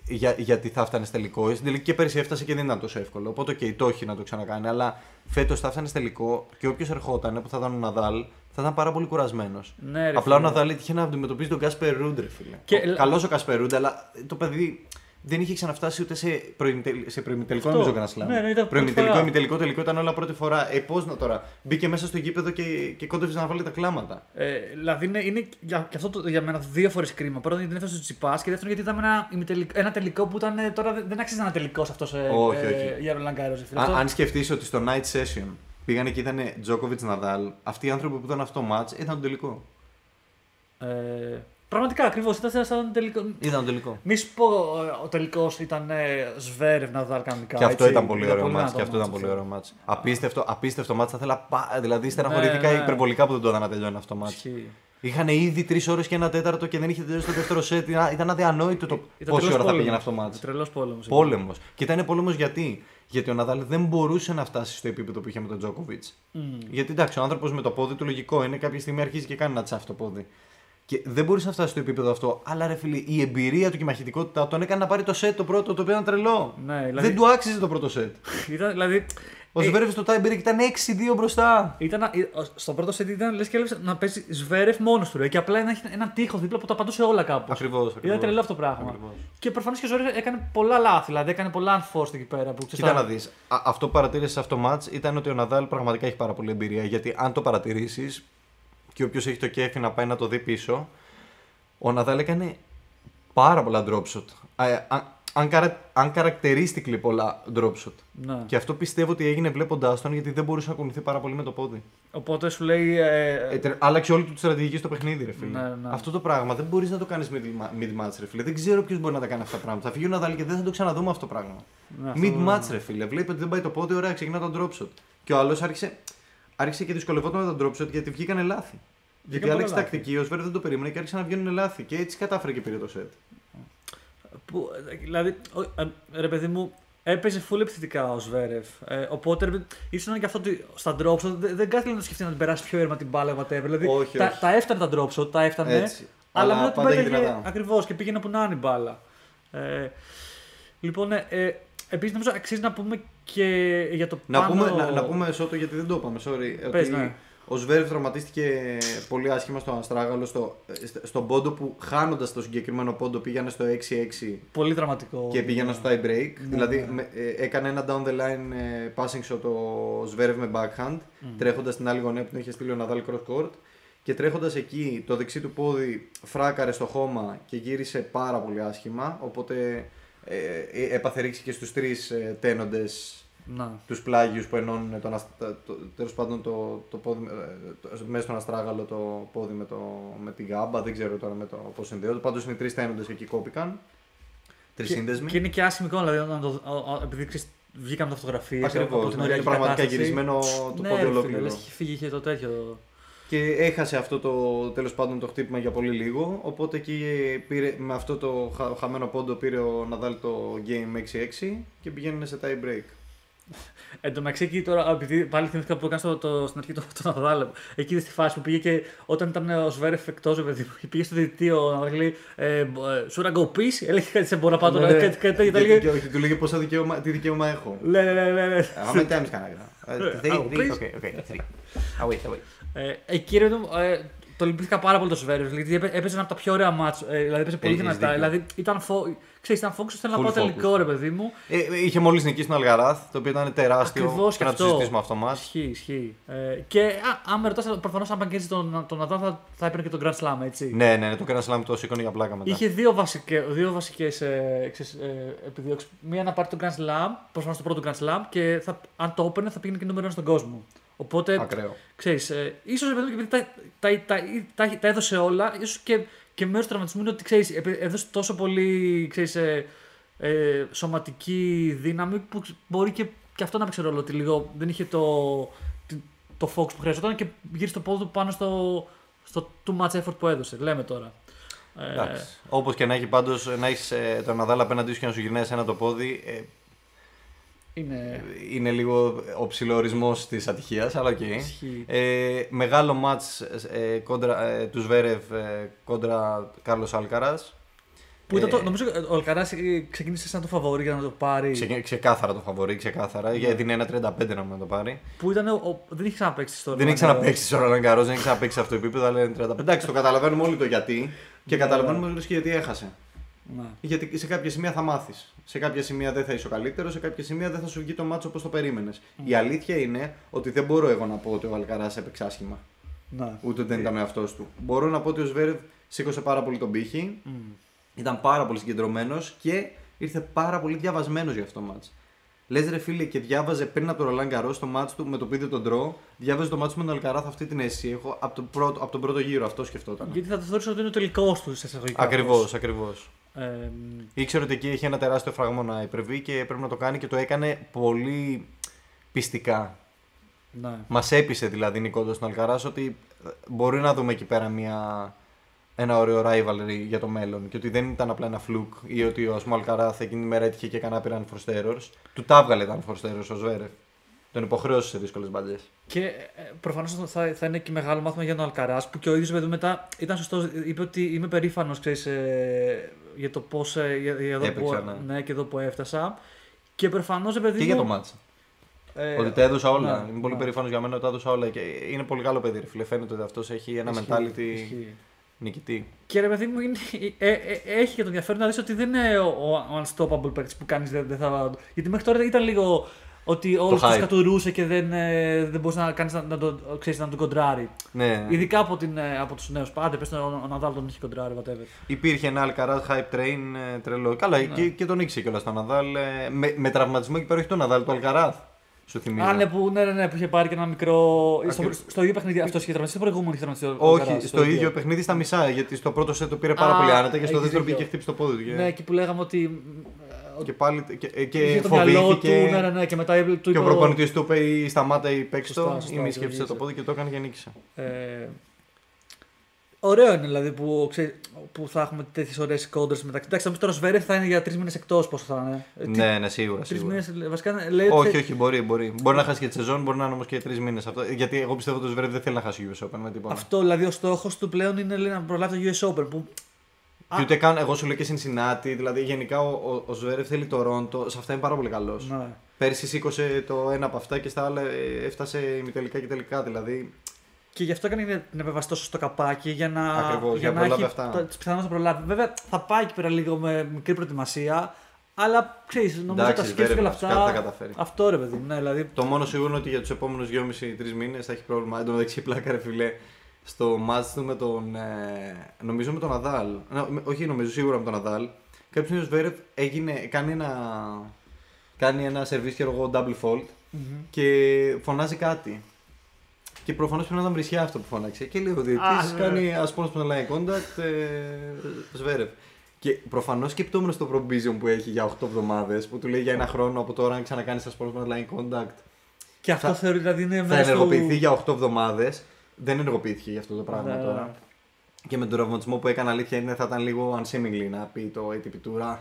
για, γιατί θα έφτανε τελικό. Στην τελική και πέρυσι έφτασε και δεν ήταν τόσο εύκολο. Οπότε και το όχι να το ξανακάνει. Αλλά φέτος θα έφτανε τελικό και όποιος ερχόταν που θα ήταν ο Ναδάλ θα ήταν πάρα πολύ κουρασμένος. ναι, ρε, Απλά ο φίλε. Ναδάλ έτυχε να αντιμετωπίζει τον Κάσπερ Ρούντ, ρε φίλε. Και- Καλός ο Κάσπερ Ρούντ, αλλά το παιδί δεν είχε ξαναφτάσει ούτε σε, προημιτελ... σε προημιτελικό Αυτό. νομίζω Grand Slam. Ναι, ναι, ήταν πρώτη προημιτελικό, φορά. ημιτελικό, τελικό ήταν όλα πρώτη φορά. Ε, πώς να τώρα. Μπήκε μέσα στο γήπεδο και, και κόντευε να βάλει τα κλάματα. Ε, δηλαδή είναι, είναι για, και αυτό το, για μένα δύο φορές κρίμα. Πρώτον γιατί δεν έφτασε στο Τσιπάς και δεύτερον γιατί ήταν ένα, ημιτελικό- ένα τελικό που ήταν, ε, τώρα δεν, δεν αξίζει να είναι τελικός αυτός ε, Όχι, ε, όχι. για Ρολάν Γκάρο. Α, αν σκεφτείς ότι στο night session πήγανε και ήταν Τζόκοβιτ Ναδάλ, αυτοί οι άνθρωποι που ήταν αυτό το match ήταν το τελικό. Ε, πραγματικά ακριβώς ήταν σαν τελικό. Ήταν το τελικό. Μη σου πω ε, ο τελικός ήταν ε, Σβέρευ Ναδάλ κανονικά. Και αυτό έτσι. ήταν πολύ ωραίο δυνατό μάτς. Και αυτό ήταν match πολύ αυτό. ωραίο μάτς. Απίστευτο, απίστευτο μάτς. Θα ήθελα πά... Δηλαδή στεναχωρήθηκα Ναι, ναι. υπερβολικά που δεν το είδα να τελειώνει αυτό το μάτς. Ισχύει. Είχαν ήδη τρεις ώρες και ένα τέταρτο και δεν είχε τελειώσει το δεύτερο σετ. Ήταν ήταν αδιανόητο το Ήταν πόση τρελός ώρα θα πόλεμος. πήγαινε αυτό το μάτς. Τρελός πόλεμος. Πόλεμος. Και ήταν πόλεμος γιατί; Γιατί ο Ναδάλ δεν μπορούσε να φτάσει στο επίπεδο που είχε με τον Τζόκοβιτ. Γιατί εντάξει, ο άνθρωπος με το πόδι του λογικό είναι κάποια στιγμή αρχίζει και κάνει να τσάφει το πόδι. Και δεν μπορούσε να φτάσεις στο επίπεδο αυτό. Αλλά ρε φίλε, η εμπειρία του και η μαχητικότητά του τον έκανε να πάρει το σετ το πρώτο, το οποίο ήταν τρελό. Ναι, δηλαδή- Δεν του άξιζε το πρώτο σετ. Ήταν, δηλαδή, Ο ε, Σβέρεφ στο tiebreak ήταν 6-2 μπροστά. Ήταν, ε, στο πρώτο set ήταν λες και έβλεπε να παίζει Σβέρεφ μόνος του. Ρε, και απλά να έχει ένα τείχος δίπλα που τα απαντούσε όλα κάπως. Ακριβώς. Ήταν τρελό αυτό το πράγμα. Ακριβώς. Και προφανώς και ο Ζόρι έκανε πολλά λάθη. Δηλαδή έκανε πολλά unforced εκεί πέρα. Που, ξέρεις, Κοίτα τα- να δεις. Αυτό που παρατήρησες σε αυτό το match ήταν ότι ο Ναδάλ πραγματικά έχει πάρα πολλή εμπειρία. Γιατί αν το παρατηρήσεις και όποιος έχει το κέφι να πάει να το δει πίσω, ο Ναδάλ έκανε πάρα πολλά drop shot. Ε, αν, αν, καρα, αν characteristically πολλά drop shot. Ναι. Και αυτό πιστεύω ότι έγινε βλέποντάς τον γιατί δεν μπορούσε να κουνηθεί πάρα πολύ με το πόδι. Οπότε σου λέει. Ε, Ε, τε- άλλαξε όλη του τη στρατηγική στο παιχνίδι, ρε φίλε. Ναι, ναι. Αυτό το πράγμα δεν μπορείς να το κάνεις mid match, ρε φίλε. Δεν ξέρω ποιος μπορεί να τα κάνει αυτά τα πράγματα. Θα φύγει ο Ναδάλ και δεν θα το ξαναδούμε αυτό το πράγμα. ναι, αυτό- Mid match, ρε φίλε. Βλέπει ότι δεν πάει το πόδι, ωραία, ξεκινά το drop shot. Και ο άλλος άρχισε, άρχισε και δυσκολευόταν με το drop shot γιατί βγήκανε λάθη. Γιατί πολλά άλλαξε λάθη. τακτική, ο Σβέρ δεν το περίμενε και άρχισε να βγαίνουν λάθη. Και έτσι κατάφερε και πήρε το set. Που, ε, δηλαδή, ο- ε, ρε παιδί μου, έπαιζε full επιθετικά ο Σβέρεφ. Ε, οπότε ρε, παιδί, ήσουν και αυτό ότι στα drop shot δεν, δεν κάθεται να το σκεφτεί να την περάσει πιο έρμα την μπάλα, whatever. Δηλαδή, Όχι, τα, όχι. τα έφτανε τα drop shot, τα έφτανε. Έτσι. Αλλά, Αλλά μετά την πάντα έχει πέταγε δυνατά. ακριβώς και πήγαινε που να είναι η μπάλα. Ε, λοιπόν, ε, ε, επίσης νομίζω αξίζει να πούμε και για το Να, πάνω... πούμε, να, να πούμε Σότο γιατί δεν το είπαμε, sorry. Πες, ότι ναι. Ο Σβέρεφ τραυματίστηκε πολύ άσχημα στο Αστράγαλο, στο, ε, στον πόντο που χάνοντας το συγκεκριμένο πόντο πήγανε στο 6-6 Πολύ δραματικό. και πήγαιναν στο tie break. Ναι, δηλαδή ναι. με- ε, έκανε ένα down the line ε, passing shot ο Σβέρευ με backhand, τρέχοντας στην άλλη γωνία που την είχε στείλει ο Ναδάλ cross court. Και τρέχοντας εκεί, το δεξί του πόδι φράκαρε στο χώμα και γύρισε πάρα πολύ άσχημα. Οπότε ε, ε, έπαθε ρήξη και στους τρεις ε, τένοντες Να. Τους πλάγιους που ενώνουν τον, ασ- το, το, τέλος πάντων το, το πόδι, ε, το, μέσα στον αστράγαλο το πόδι με, το, με την γάμπα. Δεν ξέρω τώρα με το πώς συνδέονται. Πάντως είναι τρεις τένοντε και εκεί κόπηκαν. Τρεις Και, σύνδεσμοι. και είναι και άσχημο εικόνα, δηλαδή, να το, ο- ο- επειδή ξέρεις, βγήκαμε τα φωτογραφίες. Ακριβώς. Είναι πραγματικά γυρισμένο το ναι, πόδι ρε φίλε, ολόκληρο. λες, είχε φύγει, είχε το τέτοιο. Και έχασε αυτό το τέλος πάντων το χτύπημα για πολύ λίγο. Οπότε εκεί πήρε, με αυτό το χα- χαμένο πόντο πήρε ο Ναδάλ το game 6-6 και πηγαίνουν σε tie break. Εν τω μεταξύ εκεί τώρα, επειδή πάλι θυμήθηκα που έκανε στο, το, στην αρχή το, το Ναδάλ, εκεί στη φάση που πήγε και όταν ήταν ο Σβέρεφ εκτός, παιδί μου, πήγε στο διαιτητή ο Ναδάλ και λέει ε, Should I go peace? Έλεγε κάτι σε μπορώ να πάω τώρα. Ναι, ναι. Κάτι κάτι τέτοιο. Και- τα έλεγε, και όχι, του λέγε πόσα δικαίωμα, τι δικαίωμα έχω. Ναι, ναι, ναι. ναι, ναι. How many times can I go? Uh, three, Oh, three, please. okay, okay, three. I'll wait, I'll wait. Ε, εκεί ρε, παιδί μου, ε, το λυπήθηκα πάρα πολύ το Σβέρεφ. Γιατί έπαι- έπαιζε ένα από τα πιο ωραία μάτς. Ε, δηλαδή έπαιζε πολύ Έχεις δυνατά. δίκιο. Δηλαδή ήταν, φο... ξέρεις, ήταν focus, θέλω να Full πάω τελικό focus. ρε παιδί μου. Ε, ε, είχε μόλις νικήσει τον Αλγαράθ, το οποίο ήταν τεράστιο. Ακριβώς και και να αυτό. το συζητήσουμε αυτό μας. Ισχύει, ισχύει. Ε, και α, αν με ρωτάς, προφανώς αν παγκέζει τον, τον Ναδάλ θα, θα έπαιρνε και τον Grand Slam, έτσι. Ναι, ναι, ναι, το Grand Slam το σήκωνε για πλάκα μετά. Είχε δύο, βασικέ, δύο βασικές ε, ξέρεις, ε, επιδιώξεις. Μία να πάρει τον Grand Slam, προφανώς το πρώτο Grand Slam και θα, αν το έπαιρνε θα πήγαινε και νούμερο ένα στον κόσμο. Οπότε, Ακραίο. ξέρεις, ε, ίσως επειδή, επειδή τα, τα, τα, τα, τα έδωσε όλα, ίσως και, και μέρος του τραυματισμού είναι ότι, ξέρεις, επει- έδωσε τόσο πολύ, ξέρεις, ε, ε, σωματική δύναμη που μπορεί και, και αυτό να παίξει ρόλο ότι λίγο δεν είχε το, το, το focus που χρειαζόταν και γύρισε το πόδι του πάνω στο, στο too much effort που έδωσε. Λέμε τώρα. Ε, Εντάξει. Όπως και να έχει πάντως να έχεις ε, τον Ναδάλ απέναντί σου και να σου γυρνάει ένα το πόδι. Ε, είναι. είναι λίγο ο ψιλοορισμός της ατυχίας, αλλά οκ. Ισχύει. Ε, μεγάλο μάτς ε, κόντρα, ε, του Ζβέρεφ ε, κόντρα Κάρλος Αλκαράς. Που ήταν Ε, το, νομίζω ο Αλκαρά ξεκίνησε σαν το φαβορή για να το πάρει. Ξε, ξεκάθαρα το φαβορί, ξεκάθαρα. Γιατί είναι ένα 35 να μου το πάρει. Που ήταν. Ο, ο- δεν είχε ξαναπαίξει στο Δεν έχει ξαναπαίξει στο Ρολάν Γκαρό, δεν έχει ξαναπαίξει σε αυτό το επίπεδο, αλλά είναι 35. Εντάξει, το καταλαβαίνουμε όλοι το γιατί. Και Ναι. καταλαβαίνουμε όλους και γιατί έχασε. Ναι. Γιατί σε κάποια σημεία θα μάθεις. Σε κάποια σημεία δεν θα είσαι ο καλύτερος, σε κάποια σημεία δεν θα σου βγει το μάτσο όπως το περίμενες. Η αλήθεια είναι ότι δεν μπορώ εγώ να πω ότι ο Αλκαράς έπαιξε άσχημα. Ναι. Ούτε δεν ήταν ο εαυτός του. Μπορώ να πω ότι ο Σβέρευ σήκωσε πάρα πολύ τον πύχη. Μμ. Ήταν πάρα πολύ συγκεντρωμένος και ήρθε πάρα πολύ διαβασμένος για αυτό το μάτς. Λες ρε φίλε, και διάβαζε πριν από τον Ρολάν Καρός το μάτς του με το πίδε τον Τρό. Διάβαζε το μάτς με τον Αλκαράθ αυτή την αίσθηση. Έχω από τον πρώτο, από τον πρώτο γύρο αυτό σκεφτόταν. Γιατί θα το θεωρήσω ότι είναι ο τελικός του σε εισαγωγικά. Ακριβώς, ακριβώς. Ε, Ήξερε ότι εκεί έχει ένα τεράστιο φραγμό να υπερβεί και πρέπει να το κάνει και το έκανε πολύ πιστικά. ναι. Μας έπεισε δηλαδή νικώντα τον Αλκαράς ότι ε, μπορεί να δούμε εκεί πέρα μια, ένα ωραίο rivalry για το μέλλον και ότι δεν ήταν απλά ένα φλουκ ή ότι ο Ασμό Αλκαράθ εκείνη τη μέρα έτυχε και έκανε άπειρα unforced errors. Του τα έβγαλε τα unforced errors ο Σβέρεφ. Τον υποχρέωσε σε δύσκολες μπαντζέ. Και προφανώς θα, θα είναι και μεγάλο μάθημα για τον Αλκαράς που και ο ίδιος παιδί μετά ήταν σωστό. Είπε ότι είμαι περήφανος για το πώς. για, για εδώ Έπαιξα, που, ναι. ναι, και εδώ που έφτασα. Και προφανώς παιδί. Και για το μάτσα. Ε, ότι τα έδωσα όλα. ναι, Είμαι πολύ ναι. περήφανος για μένα ότι τα έδωσα όλα. Και είναι πολύ καλό παιδί. Ρε, φίλε. Φαίνεται ότι αυτός έχει ένα Ισχύει, mentality ισχύει. νικητή. Και ρε παιδί μου, είναι, ε, ε, έχει και το ενδιαφέρον να δεις ότι δεν είναι ο, ο unstoppable παίκτης που κάνεις δεν, δεν θα. Γιατί μέχρι τώρα ήταν λίγο ότι όλου του hype. κατουρούσε και δεν, ε, δεν μπορούσε να, κάνεις, να, να, το, ξέρεις, να τον κοντράρει. Ναι. Ειδικά από, την, ε, από τους νέους. Πάντε, πες ο, ο Ναδάλ τον είχε κοντράρει, whatever. Υπήρχε ένα Αλκαρά hype train ε, τρελό. Καλά, Ναι. και, και τον νίκησε κιόλας τον Ναδάλ. ε, με, με τραυματισμό εκεί πέρα, όχι τον Ναδάλ, τον Αλκαράθ. Σου θυμίζω. Α, ναι, που, ναι, ναι, ναι, που είχε πάρει και ένα μικρό. Στο, Ακριβώς. στο ίδιο παιχνίδι αυτό είχε τραυματιστεί, στο προηγούμενο είχε τραυματιστεί. ο Όχι, Αλκαράς, στο ίδιο παιχνίδι στα μισά. Γιατί στο πρώτο σετ το πήρε πάρα Α, πολύ άνετα και στο έχεις δεύτερο δίκιο. πήγε και χτύπησε το πόδι του. Και, Ναι, εκεί που λέγαμε ότι. Ε, και πάλι. Και, και είχε το μυαλό του, φοβήθηκε. ναι, ναι, ναι, και μετά του Και είπε. ο προπονητής του είπε ή σταμάτα ή παίξει Σωστά, το. σωστά, Ή μη το σκέφτησε το γύρισε. πόδι και το έκανε και νίκησε. Ε, ωραίο είναι δηλαδή που, ξέρει, που θα έχουμε τέτοιες ωραίες κόντρες μεταξύ. Εντάξει, θα πει τώρα ο Σβέρεφ θα είναι για τρεις μήνες εκτός πόσο θα είναι. Ε, τι- Ναι, ναι, σίγουρα. Τρεις σίγουρα. μήνες, βασικά λέει ότι. Όχι, όχι, μπορεί, μπορεί. Μπορεί να χάσει και τη σεζόν, μπορεί να είναι όμως και τρεις μήνες αυτό. Γιατί εγώ πιστεύω ότι ο Σβέρευ δεν θέλει να χάσει US Open με τίποτα. Αυτό δηλαδή ο στόχος του πλέον είναι λέει, να προλάβει το US Open. Που... Και ούτε καν, εγώ σου λέω και Cincinnati, δηλαδή γενικά ο, ο, ο Σβέρευ θέλει το Ρόντο, σε αυτά είναι πάρα πολύ καλός. Ναι. Πέρσι σήκωσε το ένα από αυτά και στα άλλα ε, έφτασε ημιτελικά και τελικά. Δηλαδή Και γι' αυτό έκανε την- την επέμβαση τόσο στο καπάκι για να, Ακριβώς, για να να προλάβει έχει αυτά. τις πιθανότητες να προλάβει. Βέβαια θα πάει εκεί πέρα λίγο με μικρή προετοιμασία. Αλλά ξέρεις, νομίζω Εντάξει, τα σκέφτηκε όλα Zverev, κάτι θα αυτά. καταφέρει. Αυτό ρε παιδί μου, ναι, δηλαδή. το μόνο σίγουρο είναι ότι για τους επόμενους 2,5-3 μήνες θα έχει πρόβλημα. Εν τω μεταξύ, πλάκα ρε φιλέ, στο μάτς του με τον. Ε, νομίζω με τον Ναδάλ. Ναι, με- όχι, νομίζω σίγουρα με τον Ναδάλ. Κάποιος ο Σβέρευ έγινε, κάνει ένα. Κάνει ένα σερβίς και εγώ double fault και φωνάζει κάτι. Και προφανώς πρέπει να ήταν βρισιά αυτό που φώναξε. Και λέει ο Α, διαιτητή ναι. κάνει ασπόνο με line contact ε, Σβέρευ. Και προφανώς σκεπτόμενος το provision που έχει για 8 εβδομάδες, που του λέει για ένα χρόνο από τώρα, αν ξανακάνεις ασπόνο με line contact, Και αυτό θα- θεωρεί δηλαδή είναι θα μέρος του- ενεργοποιηθεί για 8 εβδομάδες. Δεν ενεργοποιήθηκε για αυτό το πράγμα Ναι. τώρα. Και με τον τραυματισμό που έκανε, αλήθεια είναι θα ήταν λίγο unseemingly να πει το ATP Tour.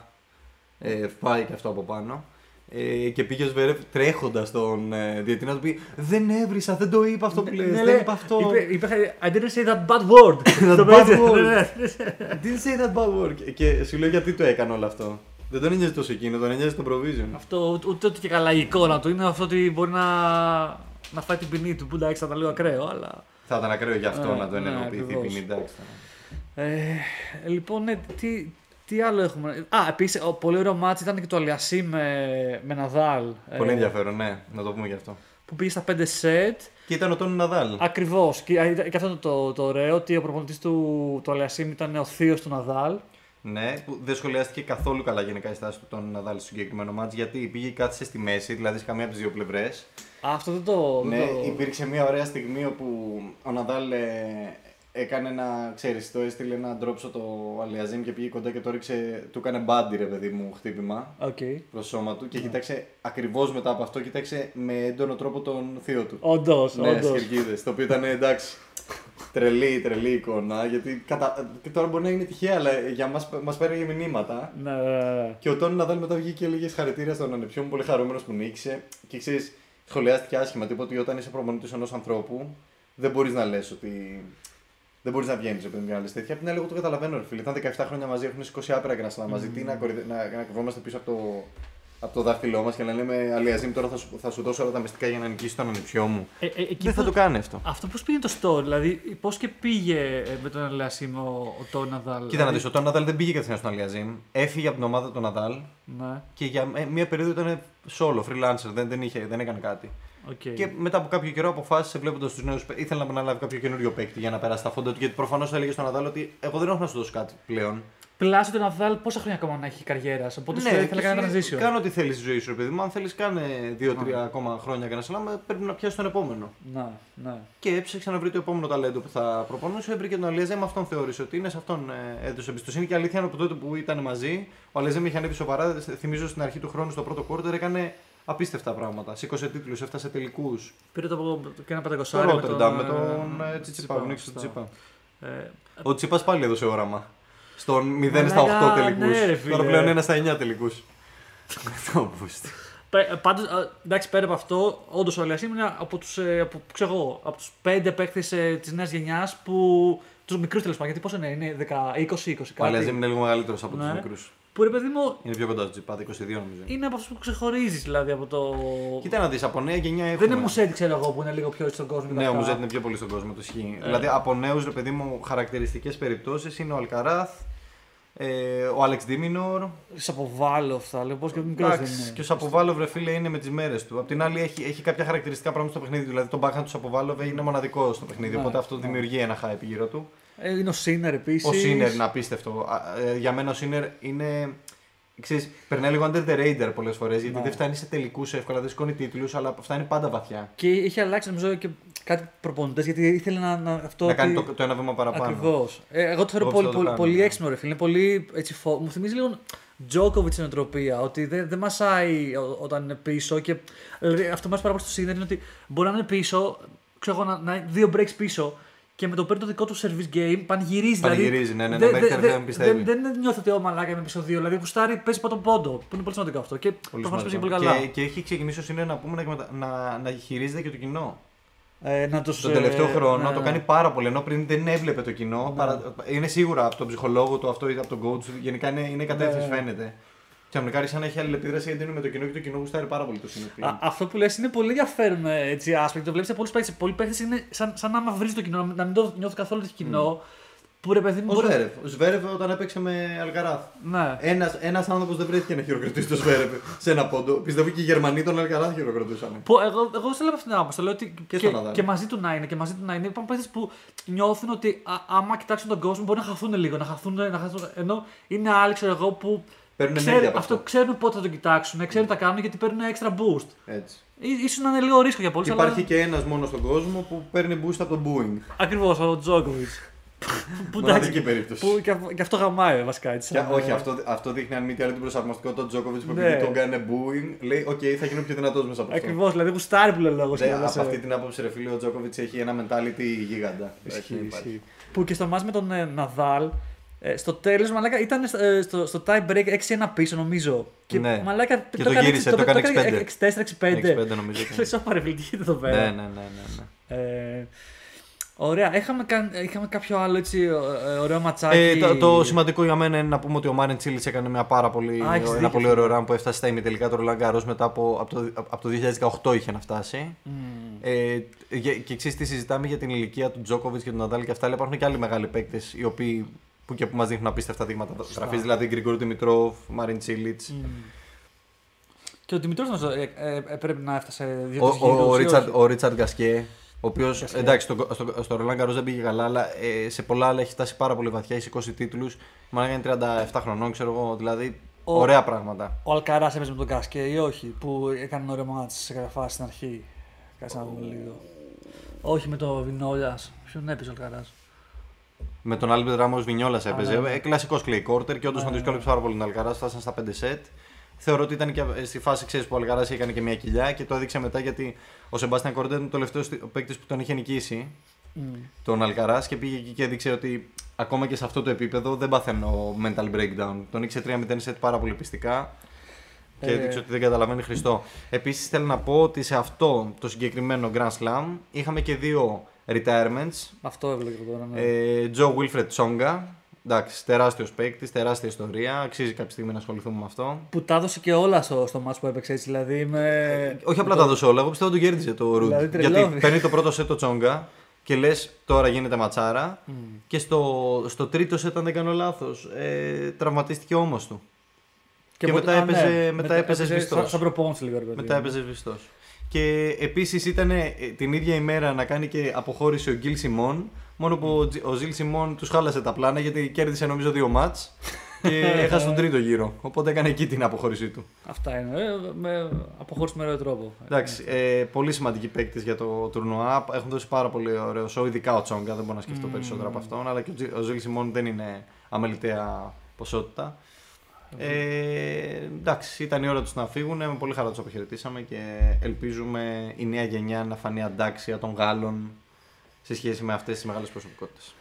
Ε, πάει και αυτό από πάνω. Ε, και πήγε ο Σβέρεφ τρέχοντας στον ε, διαιτητή να του πει Δεν έβρισα, δεν το είπα αυτό που λες, Ναι, δεν λέει, είπα αυτό. Είπε, είπε, I didn't say that bad word. That Το bad πέτυχε, word. ναι, ναι. Didn't say that bad word. Και- Και σου λέω γιατί το έκανε όλο αυτό. Δεν τον ένοιαζε τόσο εκείνο, τον ένοιαζε το provision. Αυτό ούτε- ούτε ότι και καλά η εικόνα του είναι αυτό ότι μπορεί να, να φάει την ποινή του που εντάξει θα ήταν λίγο ακραίο, αλλά. Θα ήταν ακραίο γι' αυτό Ε, να το ναι, ενεργοποιηθεί η ακριβώς. ποινή. εντάξει. Ε, λοιπόν, ναι, τι, τι άλλο έχουμε; Α, επίσης, πολύ ωραίο μάτι ήταν και το Αλιασί με, με Ναδάλ. Πολύ ε, ενδιαφέρον, ναι, να το πούμε γι' αυτό. Που πήγε στα 5 σετ. Και ήταν ο Τόνι Ναδάλ. Ακριβώς. Και, και αυτό το, το, το ωραίο ότι ο προπονητής του, του Αλιασίμ ήταν ο θείος του Ναδάλ. Ναι, που δεν σχολιάστηκε καθόλου καλά γενικά η στάση του τον Ναδάλ στο συγκεκριμένο μάτς γιατί πήγε και κάθισε στη μέση, δηλαδή σε καμία από τις δύο πλευρές. Α, αυτό δεν το. δεν Ναι, το- υπήρξε μια ωραία στιγμή όπου ο Ναδάλ ε, έκανε ένα, ξέρεις, το έστειλε ένα drop το Αλιασίμ και πήγε κοντά και το ρίξε, του έκανε body ρε παιδί μου χτύπημα Οκ. προς σώμα του και κοίταξε ακριβώς μετά από αυτό, κοίταξε με έντονο τρόπο τον θείο του. Όντως, Ναι, όντως. στις κερκίδες, το οποίο ήταν εντάξει. Τρελή, τρελή εικόνα, γιατί κατα... και τώρα μπορεί να είναι τυχαία, αλλά για μας, μας πέραγε μηνύματα. Ναι, ναι, ναι. Και ο Τόνι Ναδάλ μετά βγήκε και έλεγε συγχαρητήρια στον ανεψιό μου, πολύ χαρούμενος που νίκησε. Και ξέρεις, σχολιάστηκε άσχημα. Τίποτα ότι όταν είσαι προπονητής ενός ανθρώπου, δεν μπορείς να λες ότι. Δεν μπορείς να βγαίνεις επειδή να λες τέτοια. Απ' την άλλη, εγώ το καταλαβαίνω, ρε φίλε. Ήταν 17 χρόνια μαζί, έχουν σηκώσει άπειρα γκρασλά μαζί. Τι να, κορυδε... να, να κρυβόμαστε πίσω από το, από το δάχτυλό μας και να λέμε Αλιαζίμ, τώρα θα σου, θα σου δώσω όλα τα μυστικά για να νικήσει τον ανεψιό μου. Ε, ε, εκεί Δεν θα πώς- το κάνει αυτό. Αυτό πώς πήγε το story, δηλαδή πώς και πήγε ε, με τον Ελασίμ ο, ο Τόνι Ναδάλ. Κοίτα να δηλαδή, δεις, ο Τόνι Ναδάλ δεν πήγε κατευθείαν στον Αλιαζίμ. Έφυγε από την ομάδα του Ναδάλ Ναι, και για ε, μία περίοδο ήταν solo, freelancer, δεν, δεν, είχε, δεν έκανε κάτι. οκ. Και μετά από κάποιο καιρό αποφάσισε βλέποντας τους νέους. Ήθελε να αναλάβει κάποιο καινούριο παίκτη για να περάσει τα φώτα του. Γιατί προφανώς έλεγε στον Ναδάλ ότι εγώ δεν έχω να σου δώσω κάτι πλέον. Plus, τον Ναδάλ πόσα χρόνια ακόμα να έχει καριέρα. Οπότε σου λέει ήθελα να κάνει Ναι, και transition. Κάνω ό,τι θέλεις στη ζωή σου, ρε παιδί μου. Αν θέλεις, κάνε 2-3 ακόμα χρόνια Grand Slam, πρέπει να πιάσεις τον επόμενο. Ναι, ναι. Και έψαξε να βρει το επόμενο ταλέντο που θα προπονούσε. Βρήκε τον Αλιασίμ, αυτόν θεώρησε ότι είναι, σε αυτόν ε, έδωσε εμπιστοσύνη. Και αλήθεια είναι από τότε που ήταν μαζί, ο Αλιασίμ είχε ανέβει σοβαρά. Θυμίζω στην αρχή του χρόνου, στο πρώτο quarter, έκανε απίστευτα πράγματα. Σήκωσε τίτλους, έφτασε τελικούς. Πήρε το και ένα Στο πεντακοσάρι με τον, Ρότερνταμ με τον ε, ε, Τσιτσιπά, που νίκησε τον αυτό. Τσιπά. Ε, Ο Τσιπά πάλι έδωσε όραμα. Στον 0 στα Μαλάκα, 8 τελικούς. ναι, ρε φίλε. Τώρα πλέον 1 στα 9 τελικούς. Το boost. Πάντως, εντάξει, πέρα από αυτό, όντως ο Αλιασίμ είναι από τους ε, από, ξέρω εγώ, από τους πέντε παίκτες ε, της νέας γενιάς που. τους μικρούς τέλος πάντων. Γιατί πόσο είναι, είναι 10, 20, 20 κάτι. Ο Αλιαζέμ είναι λίγο μεγαλύτερος από τους Ναι. μικρούς. Που ρε παιδί μου Είναι πιο κοντά στο Τσιπά, 22 νομίζω. είναι από αυτούς που ξεχωρίζεις δηλαδή από το. Κοίτα να δεις, από νέα γενιά έχουμε. Δεν είναι Μουσέτη, ξέρω εγώ, που είναι λίγο πιο έτσι στον κόσμο. και Ναι, τα ο αυτά. Μουζέτ είναι πιο πολύ στον κόσμο, το ισχύει. Ε. Δηλαδή από νέους, ρε παιδί μου, χαρακτηριστικές περιπτώσεις είναι ο Αλκαράθ, ε, ο Άλεξ Ντίμινορ. Σαποβάλοφ θα λέω, πώς και μικρός δεν Εντάξει, είναι. και ο Σαποβάλοβ, ρε φίλε, είναι με τις μέρες του. Απ' την άλλη, έχει, έχει κάποια χαρακτηριστικά πράγματα στο παιχνίδι. Δηλαδή, το backhand τους Σαποβάλοβ είναι μοναδικό στο παιχνίδι. Ναι, οπότε αυτό ναι. δημιουργεί ένα hype γύρω του. Ε, είναι ο Σίνερ επίσης. Ο Σίνερ είναι απίστευτο. Α, ε, για μένα ο Σίνερ είναι. Ξέρεις, περνάει λίγο under the radar πολλές φορές γιατί Ναι. δεν φτάνει σε τελικούς εύκολα, δεν σηκώνει τίτλους, αλλά φτάνει πάντα βαθιά. Και είχε αλλάξει νομίζω και κάτι προπονητές γιατί ήθελε να. να αυτό να ότι- κάνει το, το ένα βήμα παραπάνω. Ακριβώς. Ε, εγώ το θεωρώ Εγώ πολύ, αυτό το πολύ, κάνω, πολύ ναι. έξυπνο ρε φίλε. Είναι πολύ έτσι, φο... Μου θυμίζει λίγο Τζόκοβιτ στην οτροπία. Ότι δεν, δεν μασάει ο- όταν είναι πίσω. Και, δηλαδή, αυτό που μας πάρα πολύ στο σύνδεσμο είναι ότι μπορεί να είναι πίσω, ξέρω εγώ, να, να είναι δύο breaks πίσω και με το παίρνει το δικό του service game πανηγυρίζει. Πανηγυρίζει, δηλαδή, ναι, ναι, ναι, δεν- μέχρι δεν- τελευταία δεν- πιστεύει. Δεν, δεν νιώθω ότι ο μαλάκα είναι πίσω δύο. Δηλαδή, γουστάρει, παίζει πρώτον πόντο. Που είναι πολύ σημαντικό αυτό. Και Πολύ προφανώς παίζει σημαντικό. πολύ καλά. Και, και έχει ξεκινήσει ο Σίνερ να πούμε να, εκμετα- να, να χειρίζεται και το κοινό. Ε, να τους, Τον τελευταίο ε, χρόνο ναι, το ναι. κάνει πάρα πολύ. Ενώ πριν δεν έβλεπε το κοινό. Ναι. Παρα... Είναι σίγουρα από τον ψυχολόγο του αυτό ή από τον coach του. Γενικά είναι, είναι η κατεύθυνση, Ναι. φαίνεται. Και αμερικάρι σαν να έχει αλληλεπίδραση γιατί είναι με το κοινό και το κοινό γουστάρει πάρα πολύ το Σίνερ. πλέον. Α, αυτό που λες είναι πολύ ενδιαφέρον ε, έτσι, άσπεκτο. Το βλέπεις σε πολλούς παίκτες. Πολλοί παίκτες είναι σαν, σαν να άμα βρεις το κοινό, να μην το νιώθεις καθόλου το κοινό. Που ρε παιδί μου. Ο μπορεί- Σβέρευ. Ο Σβέρευ όταν έπαιξε με Αλκαράθ. Ναι. Ένας ένας άνθρωπος δεν βρέθηκε να χειροκροτήσει τον Σβέρευ σε ένα πόντο. Πιστεύω και οι Γερμανοί τον Αλκαράθ χειροκροτούσαν. Που εγώ, εγώ σε λέω αυτήν την άποψη. Το λέω ότι Και και, στον Ναδάλ. και μαζί του να είναι. Και μαζί του να είναι. Υπάρχουν παίκτες που νιώθουν ότι α, άμα κοιτάξουν τον κόσμο μπορεί να χαθούν λίγο. Να χαθούν, να χαθούν, ενώ είναι άλλοι, ξέρω εγώ, που Παίρνουν ξέρουν, ενέργεια από αυτό, αυτό. ξέρουν πότε θα τον κοιτάξουν, ξέρουν τι θα κάνουν γιατί παίρνουν extra boost. Έτσι. Ή- Ίσως να είναι λίγο ρίσκο για πολλούς. Και υπάρχει και ένας μόνο στον κόσμο που παίρνει boost από το booing. Ακριβώς, ο Τζόκοβιτ. που Μοναδική περίπτωση. Που και, αυ- και αυτό γαμάει βασικά έτσι. Και, σαν, όχι, ε, αυτό, αυτό δείχνει αν μη τι άλλο την προσαρμοστικότητα του Τζόκοβιτ που Ναι. επειδή τον κάνει booing, λέει: Οκ, θα γίνω πιο δυνατός μέσα από αυτό. Ακριβώς, δηλαδή γουστάρει που λέει λόγο. Ναι, από αυτή την άποψη, ρε φίλε, ο Τζόκοβιτ έχει ένα mentality γίγαντα. Έτσι Ισχύει, δεν υπάρχει. ισχύει. Που και στο μάτς με τον ε, Ναδάλ, ε, στο τέλος, μαλάκα ήταν ε, στο, στο tie break 6-1 πίσω, νομίζω. Και Ναι. μαλάκα Και το γύρισε, το έκανε 6-5. 6-4-6-5. 6-5 νομίζω. Λε, όπα ρε, τι γίνεται εδώ Ναι, πέρα. ναι, ναι, ναι. ναι. Ε, ωραία, είχαμε, καν- είχαμε κάποιο άλλο έτσι, ε, ωραίο ματσάκι. Ε, το, το σημαντικό για μένα είναι να πούμε ότι ο Μάρεν Τσίλης έκανε μια πάρα πολύ, Α, έχεις ένα δίκιο, πολύ φίλε. ωραίο run που έφτασε στα ημιτελικά του Ρολάν Garros μετά από, από, το, από το 2018 είχε να φτάσει. Μμ. Ε, και και ξέρεις τι συζητάμε για την ηλικία του Τζόκοβιτς και του Ναδάλ και αυτά, αλλά υπάρχουν και άλλοι μεγάλοι παίκτες οι οποίοι που και που μας δείχνουν απίστευτα δείγματα γραφή. Δηλαδή Γκριγκόρ Δημητρόφ, Μαρίν Τσίλιτ. Μμ. Και ο Δημητρός νομίζω ε, ε, ε, πρέπει να έφτασε δύο Ο, τρεις γύρους, ο, ή Ρίτσαρντ, όχι. ο Ρίτσαρντ Γκασκέ, ο οποίος Γκασκέ. εντάξει στο, στο, στο Ρολάν Garros δεν πήγε καλά, αλλά ε, σε πολλά άλλα έχει φτάσει πάρα πολύ βαθιά. Έχει 20 τίτλους. Μάλλον είναι 37 χρονών, ξέρω εγώ. Δηλαδή Ο- ωραία πράγματα. Ο Αλκαράς έπαιζε με τον Γκασκέ ή όχι, που έκανε ένα ωραίο μάτς σε καταφάση στην αρχή. Κάτσε να δούμε λίγο. Όχι με το Βινόλιας. Ποιον έπαιζε ο Αλκαράς; Με τον Άλμπερτ Ράμος Βινιόλας έπαιζε. ναι, ναι. Ε, Κλασικός clay courter και όντως Ναι, τον ναι, δυσκόλεψε πάρα πολύ τον Αλκαρά. Φτάσαν στα 5 σετ. Θεωρώ ότι ήταν και στη φάση ξέρεις, που ο Αλκαρά έκανε και μια κοιλιά και το έδειξε μετά γιατί ο Σεμπάστιαν Κόρντερ ήταν ο τελευταίος παίκτης που τον είχε νικήσει. Μμ. Τον Αλκαρά και πήγε εκεί και έδειξε ότι ακόμα και σε αυτό το επίπεδο δεν παθαίνω mental breakdown. Τον ήξερε 3-0 σετ πάρα πολύ πιστικά και Ε. έδειξε ότι δεν καταλαβαίνει Χριστό. Επίσης θέλω να πω ότι σε αυτό το συγκεκριμένο Grand Slam είχαμε και δύο retirements. Αυτό έβλεπα και τώρα. Ναι. Ε, Joe Wilfred Tsonga. Εντάξει, τεράστιος παίκτης, τεράστια ιστορία. Αξίζει κάποια στιγμή να ασχοληθούμε με αυτό. Που τα έδωσε και όλα στο, στο μάτς που έπαιξε έτσι. Δηλαδή με... Όχι απλά τα έδωσε όλα, εγώ πιστεύω ότι τον κέρδισε το Ρουντ. Δηλαδή, Γιατί τρελώνει. παίρνει το πρώτο σετ το Τσόγκα και λες τώρα γίνεται ματσάρα. Μμ. Και στο, στο τρίτο σετ, αν δεν κάνω λάθος, ε, τραυματίστηκε όμω του. Και ποτέ- μετά α, ναι. έπαιζε- μετά έπαιζε σβηστός. Σαν, σαν προπόνηση λίγο. ρε παιδί Μετά μου. έπαιζε σβηστός. Και επίσης ήταν ε, την ίδια ημέρα να κάνει και αποχώρηση ο Γκίλ Σιμών. Μόνο που ο, Τζι- ο Ζιλ Σιμών τους χάλασε τα πλάνα γιατί κέρδισε νομίζω δύο μάτς και έχασε τον τρίτο γύρο. Οπότε έκανε εκεί την αποχώρησή του. Αυτά είναι. Ε, με, αποχώρηση με ωραίο τρόπο. Εντάξει, ε, πολύ σημαντικοί παίκτες για το τουρνουά. Έχουν δώσει πάρα πολύ ωραίο σοου, ειδικά ο Τσόγκα. Δεν μπορώ να σκεφτώ Μμμ. περισσότερο από αυτόν. Αλλά και ο, Τζι- ο Ζιλ Σιμών δεν είναι αμεληταία ποσότητα. Ε, εντάξει, ήταν η ώρα τους να φύγουν. Με πολύ χαρά τους αποχαιρετήσαμε και ελπίζουμε η νέα γενιά να φανεί αντάξια των Γάλλων σε σχέση με αυτές τις μεγάλες προσωπικότητες.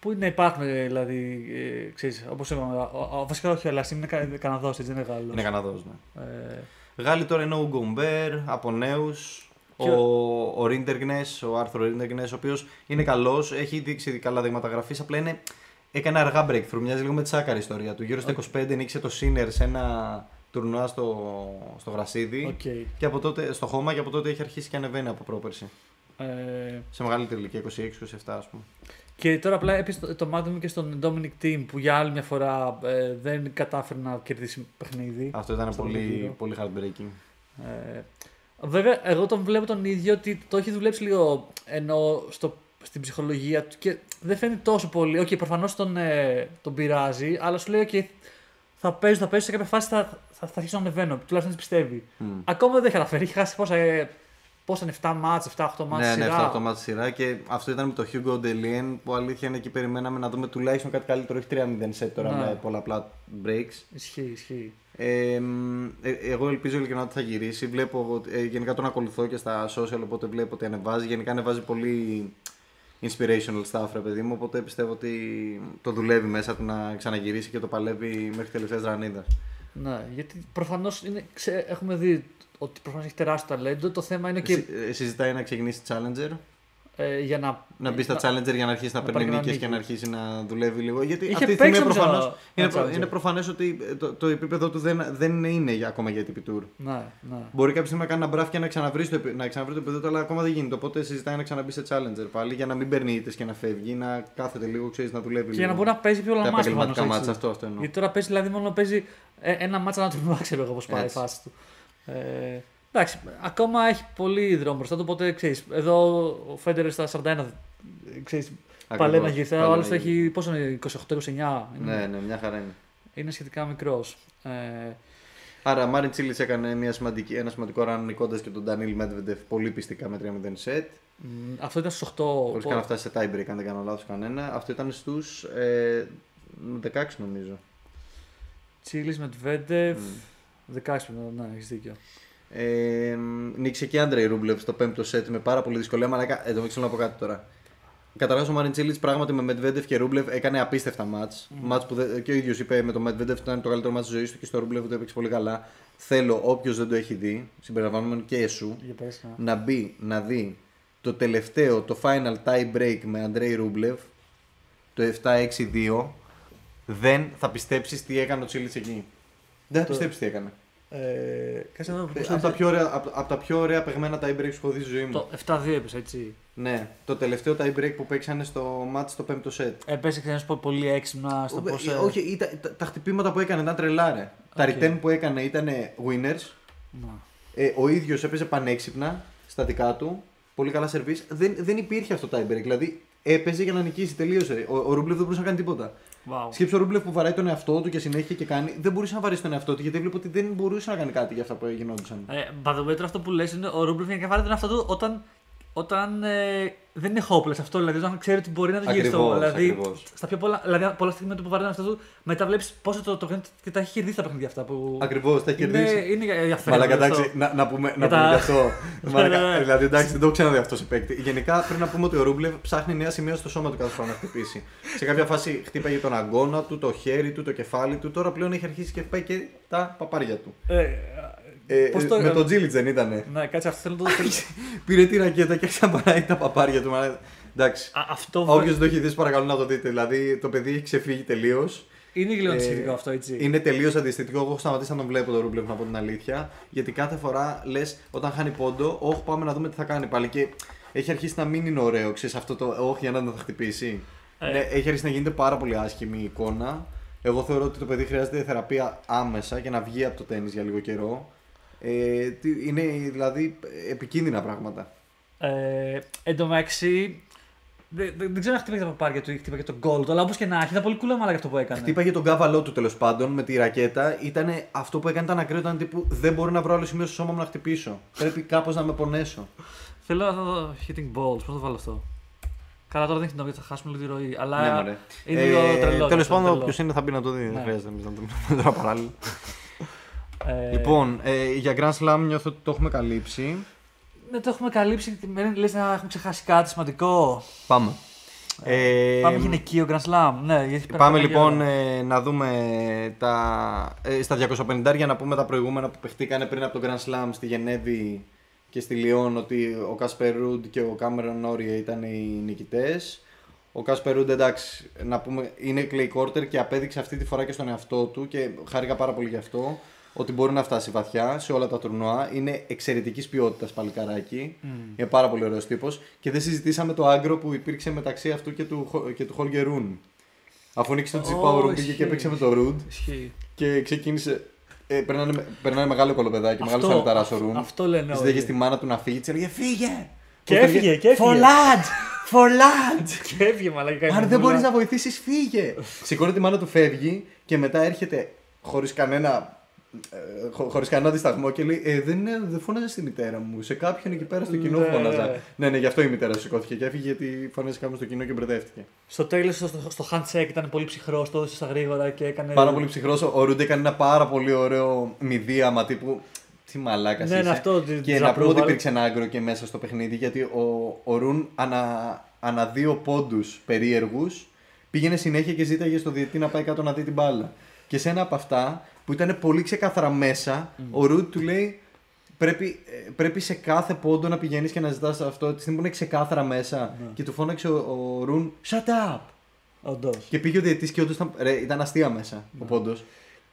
Πού είναι, υπάρχουν δηλαδή, ε, ξέρεις, όπως είπαμε, ο, ο, βασικά όχι, αλλά είναι Κα- Καναδός, έτσι, δεν είναι Γάλλος. Είναι Καναδός, ναι. Ε, Γάλλοι τώρα είναι ο Γκομπέρ από νέους. Ο, Ποιο- ο Ρίντερκνες, ο Αρτούρ Ρίντερκνες, ο οποίος είναι καλός, έχει δείξει καλά δείγματα γραφής. Απλά είναι, έκανε αργά breakthrough. Μοιάζει λίγο με τη Σάκαρη ιστορία του. Γύρω στα 25 νίκησε το Σίνερ σε ένα τουρνουά στο, στο Γρασίδι. οκ. Και από τότε, στο χώμα και από τότε έχει αρχίσει και ανεβαίνει από πρόπερση. Ε, Σε μεγαλύτερη ηλικία, 26-27 ας πούμε. και τώρα απλά έπεσε το, το μάτι μου και στον Dominic Thiem που για άλλη μια φορά ε, δεν κατάφερε να κερδίσει παιχνίδι. Αυτό ήταν Στο πολύ, γύρο. πολύ heartbreaking. Ε, βέβαια, εγώ τον βλέπω τον ίδιο ότι το έχει δουλέψει λίγο ενώ στο, στην ψυχολογία του και δεν φαίνεται τόσο πολύ. Οκ, προφανώς τον, ε, τον πειράζει, αλλά σου λέει: OK, θα παίζω, θα παίζω σε κάποια φάση θα, θα, θα αρχίσω να ανεβαίνω. Τουλάχιστον έτσι πιστεύει. Μμ. Ακόμα δεν έχει καταφέρει. Έχει χάσει πόσα, ε, πόσα είναι 7 μάτς, 7-8 μάτς Ναι, ναι, σειρά. αυτό το μάτι σειρά και αυτό ήταν με το Hugo Delien που αλήθεια είναι εκεί περιμέναμε να δούμε τουλάχιστον κάτι καλύτερο. Έχει 3-0 set τώρα Ναι. με πολλαπλά breaks. Ισχύει, ισχύει. Ε, μ, ε, εγώ ελπίζω ειλικρινά ότι θα γυρίσει. Βλέπω, ότι- ε, γενικά τον ακολουθώ και στα social, οπότε βλέπω ότι ανεβάζει. Γενικά ανεβάζει πολύ inspirational stuff, ρε παιδί μου. Οπότε πιστεύω ότι το δουλεύει μέσα του να ξαναγυρίσει και το παλεύει μέχρι τελευταία ρανίδα. Ναι, γιατί προφανώς έχουμε δει ότι προφανώς έχει τεράστιο ταλέντο. Το θέμα είναι και Και... Συζητάει να ξεκινήσει Challenger. Ε, για να. Να μπει στα Challenger για να αρχίσει να, να παίρνει πάρει νίκες κανένα και να νίκη. αρχίσει να δουλεύει λίγο. Γιατί Είχε αυτή τη στιγμή παίξει, είναι νομίζω, προφανώς, ένα είναι, προ- Challenger. είναι προφανές ότι το, το επίπεδο του δεν, δεν είναι για, ακόμα για TP Tour. Ναι, ναι. Μπορεί κάποια στιγμή να κάνει ένα μπράφ και να ξαναβρεις το, επι- να ξαναβρει το επίπεδο του, αλλά ακόμα δεν γίνεται. Οπότε συζητάει να ξαναμπεί σε Challenger πάλι για να μην παίρνει ήττες και να φεύγει, να κάθεται λίγο, ξέρεις, να δουλεύει Και λίγο. για να μπορεί να παίζει πιο τα πολλά μάτια. επαγγελματικά προφανώς, μάτσα, έτσι. αυτό, αυτό εννοώ. Γιατί τώρα παίζει δηλαδή μόνο παίζει ε, ένα μάτσα να του ξέρω εγώ πώς πάει η Έτσι. φάση του. Ε, εντάξει, ακόμα έχει πολύ δρόμο μπροστά του, οπότε ξέρεις. Εδώ ο Φέντερ στα 41 ξέρεις, παλεύει να γυρίσει. Ο παλεύει άλλος να έχει πόσο είναι, 28-29. Είναι, Ναι, ναι, μια χαρά είναι. είναι σχετικά μικρός. Ε, Άρα, Μάριν Τσίλης έκανε μια σημαντική, ένα σημαντικό run νικώντας και τον Ντανίλ Μέτβεντεφ πολύ πιστικά με 3-0 set. μ, αυτό ήταν στους 8. Χωρίς καν να φτάσει σε tie break, αν δεν κάνω λάθος κανένα. Αυτό ήταν στους ε, 16 νομίζω. Τσίλι με Τβέντεφ. Μμ. 16 ναι, έχεις δίκιο. Ε, νίξε και Άντρεϊ Ρούμπλεφ στο πέμπτο σετ με πάρα πολύ δυσκολία. Μα εδώ θέλω να πω κάτι τώρα. Καταρχάς ο Μάριν Τσίλιτ πράγματι με Μετβέντεφ και Ρούμπλεφ έκανε απίστευτα μάτς. Μάτς που δεν- και ο ίδιος είπε με το Μετβέντεφ ήταν το καλύτερο μάτς της ζωής του και στο Ρούμπλεφ το έπαιξε πολύ καλά. Θέλω όποιος δεν το έχει δει, συμπεριλαμβανομένου και εσού, Για πες, ναι. να μπει να δει το τελευταίο, το final tie break με Αντρέι Ρούμπλεφ, το 7-6-2. Δεν θα πιστέψεις τι έκανε ο Τσίλιτς εκεί. Δεν θα Το- πιστέψεις τι έκανε. Ε, κάτσε να δω πώς Από τα, είναι. πιο ωραία, απ, απ' τα πιο ωραία παιγμένα tie breaks που έχω δει στη ζωή μου. Το 7-2 έπεσε, έτσι. Ναι, το τελευταίο tie break που παίξανε στο match στο πέμπτο set. Έπεσε ξένος πολύ έξυπνα στο πώς. Ε, Όχι, ήταν, τα, τα χτυπήματα που έκανε ήταν τρελά ρε. Τα OK. return που έκανε ήταν winners. Ε, ο ίδιος έπαιζε πανέξυπνα στα δικά του. Πολύ καλά σερβίς. Δεν, δεν υπήρχε αυτό το tie break. Δηλαδή έπαιζε για να νικήσει, τελείωσε. Ο, ο Ρούμπλεφ δεν μπορούσε να κάνει τίποτα. Wow. Σκέψε ο Ρούμπλεφ που βαράει τον εαυτό του και συνέχεια και κάνει. Δεν μπορούσε να βαρέσει τον εαυτό του γιατί έβλεπε ότι δεν μπορούσε να κάνει κάτι για αυτά που γινόντουσαν. Ε, by the way, τώρα αυτό που λες είναι ο Ρούμπλεφ είναι και βάλει τον εαυτό του όταν όταν ε, δεν είναι hopeless αυτό, δηλαδή όταν ξέρει ότι μπορεί να το γυρίσει. Ακριβώς, Δηλαδή, ακριβώς. στα πιο πολλά, δηλαδή, πολλά στιγμή του που βαρύνει αυτό του, μετά βλέπεις πόσο το, το, το, και τα έχει κερδίσει τα παιχνίδια αυτά. Που... Ακριβώς, τα έχει είναι, κερδίσει. είναι ενδιαφέρον. Μαλάκα, αυτό. εντάξει, να, να πούμε, να Για πούμε τα- γι' αυτό. Μαλάκα, Ναι, ναι, ναι. δηλαδή, εντάξει, δεν το έχω ξαναδεί αυτός σε παίκτη. Γενικά πρέπει να πούμε ότι ο Ρούμπλεβ ψάχνει νέα σημεία στο σώμα του κάθε φορά να χτυπήσει. σε κάποια φάση χτύπαγε τον αγκώνα του, το χέρι του, το κεφάλι του. Τώρα πλέον έχει αρχίσει και χτυπάει και τα παπάρια του. Ε, Ε, Πώς ε, το- με τον Τζίλιτ δεν ήτανε. ναι, κάτσε αυτό θέλω να το δω. Πήρε τη ρακέτα και ξαμπαράει τα παπάρια του. Μαλάκα. Εντάξει. Α, αυτό Όποιος δεν το έχει δει, παρακαλώ να το δείτε. Δηλαδή το παιδί έχει ξεφύγει τελείως. είναι λίγο Ε, σχετικό αυτό, έτσι. Είναι τελείως αντιστοιχικό. Εγώ έχω σταματήσει να τον βλέπω τον Ρούμπλεβ, να πω την αλήθεια. Γιατί κάθε φορά λες, όταν χάνει πόντο, Όχι, πάμε να δούμε τι θα κάνει πάλι. Και έχει αρχίσει να μην είναι ωραίο, ξέρεις αυτό το Όχι, για να τον θα χτυπήσει. Ε. Ναι, έχει αρχίσει να γίνεται πάρα πολύ άσχημη η εικόνα. Εγώ θεωρώ ότι το παιδί χρειάζεται θεραπεία άμεσα και να βγει από το τέννη για λίγο καιρό. Ε, τι- είναι δηλαδή επικίνδυνα πράγματα. Ε, εν τω μεταξύ, δεν, δεν, δεν ξέρω αν χτύπαγε τα παπάρια του ή χτύπαγε τον γκολ του, αλλά όπως και να έχει, ήταν πολύ κούλα μάλλον αυτό που έκανε. Χτύπαγε τον κάβαλό του τέλος πάντων με τη ρακέτα. Ήταν αυτό που έκανε ήταν ακραίο. Ήταν τύπου δεν μπορώ να βρω άλλο σημείο στο σώμα μου να χτυπήσω. Πρέπει κάπως να με πονέσω. Θέλω να δω hitting balls, πώς θα βάλω αυτό. Καλά, τώρα δεν έχει νόημα, θα χάσουμε λίγο τη ροή. Αλλά Ναι, μωρέ. είναι λίγο τρελό. Τέλος αυτό, πάντων, τρελό. όποιος είναι θα μπει να το δει. Δεν Ναι. χρειάζεται εμείς να το πούμε τώρα παράλληλα. Ε, Λοιπόν, ε, για Grand Slam νιώθω ότι το έχουμε καλύψει. Ναι, το έχουμε καλύψει. Λες να έχουμε ξεχάσει κάτι σημαντικό. Πάμε. Ε, Πάμε γυναικείο Grand Slam. Ναι, γιατί πέρα Πάμε από λοιπόν τα ε, να δούμε τα, ε, στα 250 για να πούμε τα προηγούμενα που παιχτήκανε πριν από το Grand Slam στη Γενέβη και στη Λιόν ότι ο Κάσπερ Ρουντ και ο Κάμερον Νόρι ήταν οι νικητές. Ο Κάσπερ Ρουντ εντάξει, να πούμε είναι clay courter και απέδειξε αυτή τη φορά και στον εαυτό του και χάρηκα πάρα πολύ γι' αυτό ότι μπορεί να φτάσει βαθιά σε όλα τα τουρνουά. Είναι εξαιρετικής ποιότητας παλικαράκι. Είναι πάρα πολύ ωραίος τύπος. Και δεν συζητήσαμε το aggro που υπήρξε μεταξύ αυτού και του, Χο- και του Χόλγκερ Ρουν. Αφού νίκησε τον Ω, Τσιτσιπά ο Ρουν πήγε ισχύει. και έπαιξε με το Ρουντ Ισχύει. και ξεκίνησε. Ε, περνάνε, με- περνάνε μεγάλο κολοπεδάκι, μεγάλο Αυτό- σαλταρά ο Ρουν. αυτό λένε Της λέγε όλοι. στη μάνα του να φύγει, της έλεγε Φύγε! Και Πώς το έφυγε, λέγε, και έφυγε. For lads! For lads! Και έφυγε μαλάκα. Αν δεν μπορείς να βοηθήσεις, φύγε! Σηκώνει τη μάνα του, φεύγει και μετά έρχεται χωρίς κανένα. Ε, χω- χωρίς κανένα δισταγμό και λέει ε, δεν, είναι- δεν φώναζα στη μητέρα μου. Σε κάποιον εκεί πέρα στο κοινό Ναι. φώναζα. Ναι, ναι, γι' αυτό η μητέρα σου σηκώθηκε και έφυγε γιατί φώναζε κάποιον στο κοινό και μπερδεύτηκε. Στο τέλος, στο, στο handshake ήταν πολύ ψυχρός, το έδωσε στα γρήγορα και έκανε. Πάρα πολύ ψυχρός. Ο Ρούντ έκανε ένα πάρα πολύ ωραίο μηδίαμα τύπου. Τι μαλάκας Ναι, είσαι. ναι, αυτό, τη- Και της να πούμε ότι approval. υπήρξε ένα άγκρο και μέσα στο παιχνίδι γιατί ο, ο Ρουν ανα, ανα δύο πόντους περίεργους πήγαινε συνέχεια και ζήταγε στο διετή να πάει κάτω να δει την μπάλα. Και σε ένα από αυτά που ήταν πολύ ξεκάθαρα μέσα, ο Ρουντ του λέει πρέπει, ε, πρέπει σε κάθε πόντο να πηγαίνεις και να ζητάς αυτό. Τη στιγμή που είναι ξεκάθαρα μέσα και του φώναξε ο, ο Ρουν Shut up! Όντως. Και πήγε ο διαιτητής και όντως ήταν, ρε, ήταν αστεία μέσα ο πόντος.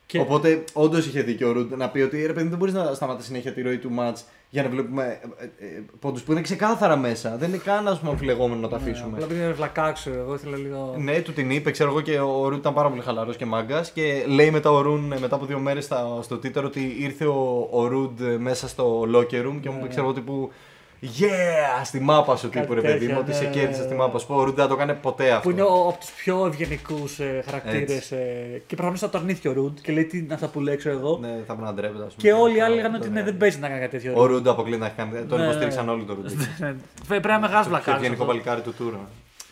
Και- Οπότε όντως είχε δίκιο ο Ρουντ να πει ότι ρε παιδί δεν μπορείς να σταματήσεις συνέχεια τη ροή του ματ για να βλέπουμε ε, ε, πόντους που είναι ξεκάθαρα μέσα. Δεν είναι καν ας πούμε, αμφιλεγόμενο να τα αφήσουμε. Απλά πήγαινε βλακάξω, εγώ ήθελα λίγο. Ναι, του την είπε, ξέρω εγώ και ο Ρουντ ήταν πάρα πολύ χαλαρός και μάγκας. Και λέει μετά ο Ρουν μετά από δύο μέρες στο Twitter ότι ήρθε ο, ο Ρουντ μέσα στο locker room και μου είπε, ξέρω εγώ τύπου. Yeah! Στη μάπα σου τύπου ρε Κάτι παιδί μου, τέτοια, ότι ναι, σε ναι, κέρδισα ναι. στη μάπα σου. Ο Ρουντ δεν το έκανε ποτέ αυτό. Που είναι ο- από τους πιο ευγενικούς ε, χαρακτήρες. Ε, και προφανώς θα το αρνήθηκε ο Ρουντ και λέει τι είναι αυτά που λέει, ξέρω εγώ. Ναι, θα πρέπει να ντρέπεται. ας πούμε. Και όλοι οι άλλοι Αυτό λέγανε ότι ναι, είναι. δεν παίζει να κάνει κάτι τέτοιο. Ο Ρουντ αποκλείται να έχει κάνει. Τον Ναι, υποστήριξαν ναι. όλοι τον Ρουντ. Ναι, Πρέπει να είναι μεγάλος Το βλακάρο. ευγενικό παλικάρι του τούρα.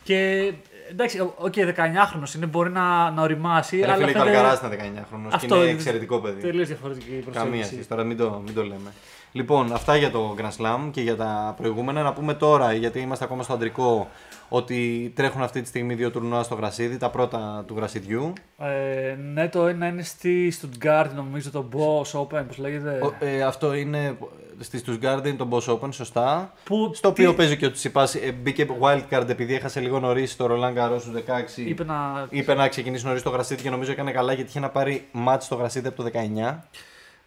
Και εντάξει, οκ, okay, 19χρονο είναι, μπορεί να, να οριμάσει. Ρε αλλά φίλε, η φαίνεται Καλκαρά ήταν 19χρονο και Αυτό είναι είναι εξαιρετικό παιδί. Τελείως διαφορετική προσέγγιση. Καμία σχέση. Τώρα μην το, μην το λέμε. Λοιπόν, αυτά για το Grand Slam και για τα προηγούμενα. Να πούμε τώρα, γιατί είμαστε ακόμα στο αντρικό, ότι τρέχουν αυτή τη στιγμή δύο τουρνουά στο γρασίδι, τα πρώτα του γρασιδιού. Ε, ναι, το ένα είναι στη Stuttgart, νομίζω, το Boss Open, πώς λέγεται. Ο- ε, αυτό είναι στη Stuttgart, είναι το Boss Open, σωστά. Που Στο οποίο τι- παίζει και ο Τσιπάς, ε, μπήκε wildcard επειδή έχασε λίγο νωρίς το Roland Garros του 16. είπε να. Είπε να ξεκινήσει νωρίς το γρασίδι και νομίζω έκανε καλά γιατί είχε να πάρει μάτς στο γρασίδι από το 19.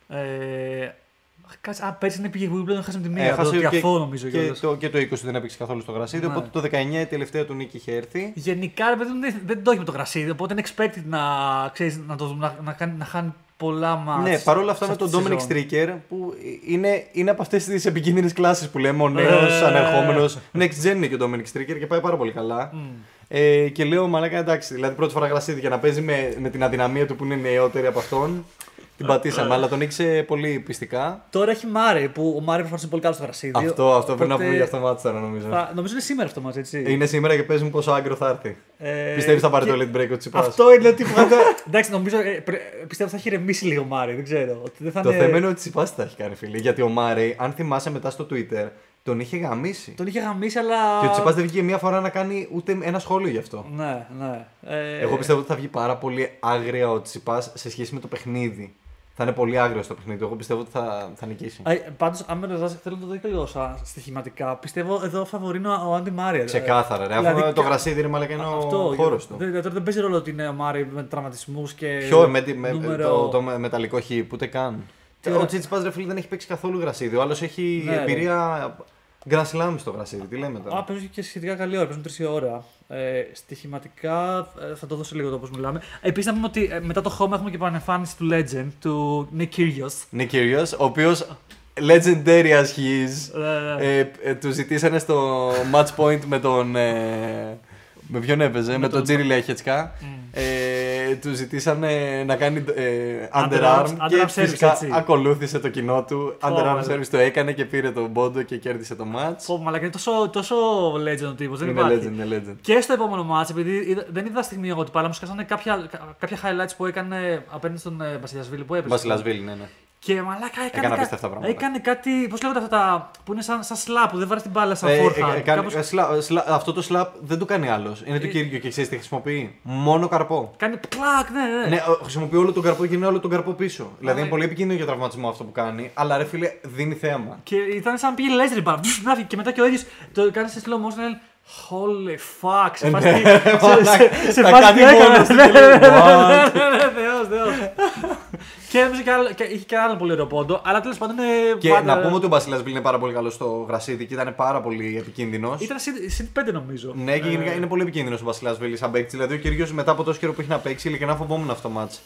Ε, κάτσε, α, πέρσι δεν πήγε Wimbledon, χάσαμε τη μία. Έχασε το και, Τιαφό, νομίζω. και, κιόλας. το, και το 20 δεν έπαιξε καθόλου στο γρασίδι. Ναι. Οπότε το 19 η τελευταία του νίκη είχε έρθει. Γενικά, ρε παιδί μου, δεν, δεν το έχει με το γρασίδι, οπότε είναι expected να, ξέρεις, να, το, δούμε, να, να, κάνει, να χάνει πολλά μάτς. Ναι, παρόλα αυτά σε με τον αυτή τη Dominic σεζόν. Stricker που είναι, είναι από αυτές τις επικίνδυνες κλάσεις που λέμε. Ο Ναι. νέος ανερχόμενος. Next gen είναι και ο Dominic Stricker και πάει πάρα πολύ καλά. Ε, και λέω μαλάκα εντάξει, δηλαδή πρώτη φορά γρασίδι για να παίζει με, με την αδυναμία του που είναι νεότερη από αυτόν. Την πατήσαμε, αλλά τον νίκησε πολύ πιστικά. Τώρα έχει Μάρι που ο Μάρι προφανώς είναι πολύ καλός στο γρασίδι. Αυτό, αυτό πρέπει να Οπότε πούμε για αυτό το μάτι τώρα νομίζω. θα- Νομίζω είναι σήμερα αυτό μαζί, έτσι. Είναι σήμερα και παίζουμε πόσο άγκρο θα έρθει. Ε, Πιστεύεις θα πάρει και- το late break ο Τσιπάς; Αυτό είναι ότι. πάντα- Εντάξει, νομίζω. ε, πρέ- πιστεύω θα έχει ρεμίσει λίγο ο Μάρι, δεν ξέρω. Ότι δεν θα Το είναι- θέμα είναι ότι Τσιπάς τι θα έχει κάνει φίλε. Γιατί ο Μάρεϊ, αν θυμάσαι μετά στο Twitter, τον είχε γαμίσει. Τον είχε γαμίσει, αλλά. Και ο Τσιπάς δεν βγήκε μία φορά να κάνει ούτε ένα σχόλιο γι' αυτό. Ναι, ναι. Ε, Εγώ πιστεύω ότι θα βγει πάρα πολύ άγρια ο Τσιπάς σε σχέση με το παιχνίδι. Θα είναι πολύ άγριο στο παιχνίδι. Εγώ πιστεύω ότι θα, θα νικήσει. Πάντως, αν με ρωτάς, θέλω να το δω και λίγο σαν στοιχηματικά. Πιστεύω εδώ φαβορεί ο ο Άντι Μάρια. Ξεκάθαρα, ρε. Δηλαδή, Αφού το κα- γρασίδι είναι μαλακά είναι ο χώρος του. Δεν, δεν, δεν παίζει ρόλο ότι είναι ο Μάρι με τραυματισμούς και. Ποιο με, με, νούμερο... το, το με- μεταλλικό χ, ούτε καν. Τι ο ωραία. Τσιτσιπάς ρε φίλε δεν έχει παίξει καθόλου γρασίδι. Ο άλλος έχει Ναι, ρε. εμπειρία Grand Slam στο γρασίδι. Τι λέμε Α, τώρα. παίζουν και σχετικά καλή ώρα, παίζουν τρεις ώρα. Ε, στοιχηματικά ε, θα το δώσω λίγο το πώ μιλάμε. Επίσης να πούμε ότι ε, μετά το home έχουμε και επανεμφάνιση του Legend, του Nick Kyrgios. Nick Kyrgios, ο οποίος legendary as he is. Ε, Ε, ε, του ζητήσανε στο match point με τον. Ε, με ποιον έπαιζε, με, τον Τζίρι Λέχετσκα. Ε, του ζητήσανε να κάνει ε, underarm Underarm, και underarm service, φυσικά έτσι. ακολούθησε το κοινό του. Underarm ρε. service το έκανε και πήρε τον πόντο και κέρδισε το match. Πω, μαλάκα, είναι τόσο, τόσο legend ο τύπος. Δεν Είναι υπάρχει. legend, είναι legend. Και στο επόμενο match, επειδή είδα- δεν είδα στιγμή εγώ ότι πάλι μου σκάσανε κάποια, κα- κάποια highlights που έκανε απέναντι στον ε, Βασιλιασβίλη που έπαιζε. Βασιλασβίλη, ναι, ναι. Και μαλάκα έκανε, Έκανε κα- απίστευτα πράγματα. έκανε κάτι. Πώς λέγονται αυτά τα. που είναι σαν, σαν slap που δεν βάζει την μπάλα σαν Ε, φόρχα. ε, ε, κάνει- Κάπως- ε, σλα- σλα- αυτό το slap δεν το κάνει άλλος. Είναι του Ε, Κύριο και ξέρεις τι χρησιμοποιεί; Μόνο καρπό. Κάνει πλακ, ναι, ναι. Ναι, ε, χρησιμοποιεί όλο τον καρπό και είναι όλο τον καρπό πίσω. Δηλαδή Α, είναι ε. πολύ επικίνδυνο για τραυματισμό αυτό που κάνει, αλλά ρε φίλε δίνει θέαμα. Και ήταν σαν να πήγε λέζερ μπαλ. Να φύγει. Και μετά και ο ίδιος το κάνει σε slow motion. λέει, Holy fuck, σε Ε, φάση. ναι, τι- μαλάκα, σε- Σε τα φάση κάνει τι έκανες. μόνος του Ναι, και λέει, ναι, ναι, «What?» ναι, ναι, Θεός, Θεός. Και έδωσε και άλλο- και είχε και άλλο πολύ ωραίο πόντο. Αλλά τέλος πάντων είναι. Και πάντα- να πούμε ότι ο Μπασιλασβίλι είναι πάρα πολύ καλός στο γρασίδι και ήταν πάρα πολύ επικίνδυνος. Ήταν seed 5 νομίζω. Ναι, και γενικά Ε, είναι πολύ επικίνδυνος ο Μπασιλασβίλι σαν παίκτης. Δηλαδή ο Κύργιος μετά από τόσο καιρό που έχει να παίξει, ειλικρινά φοβόμουν αυτό το match.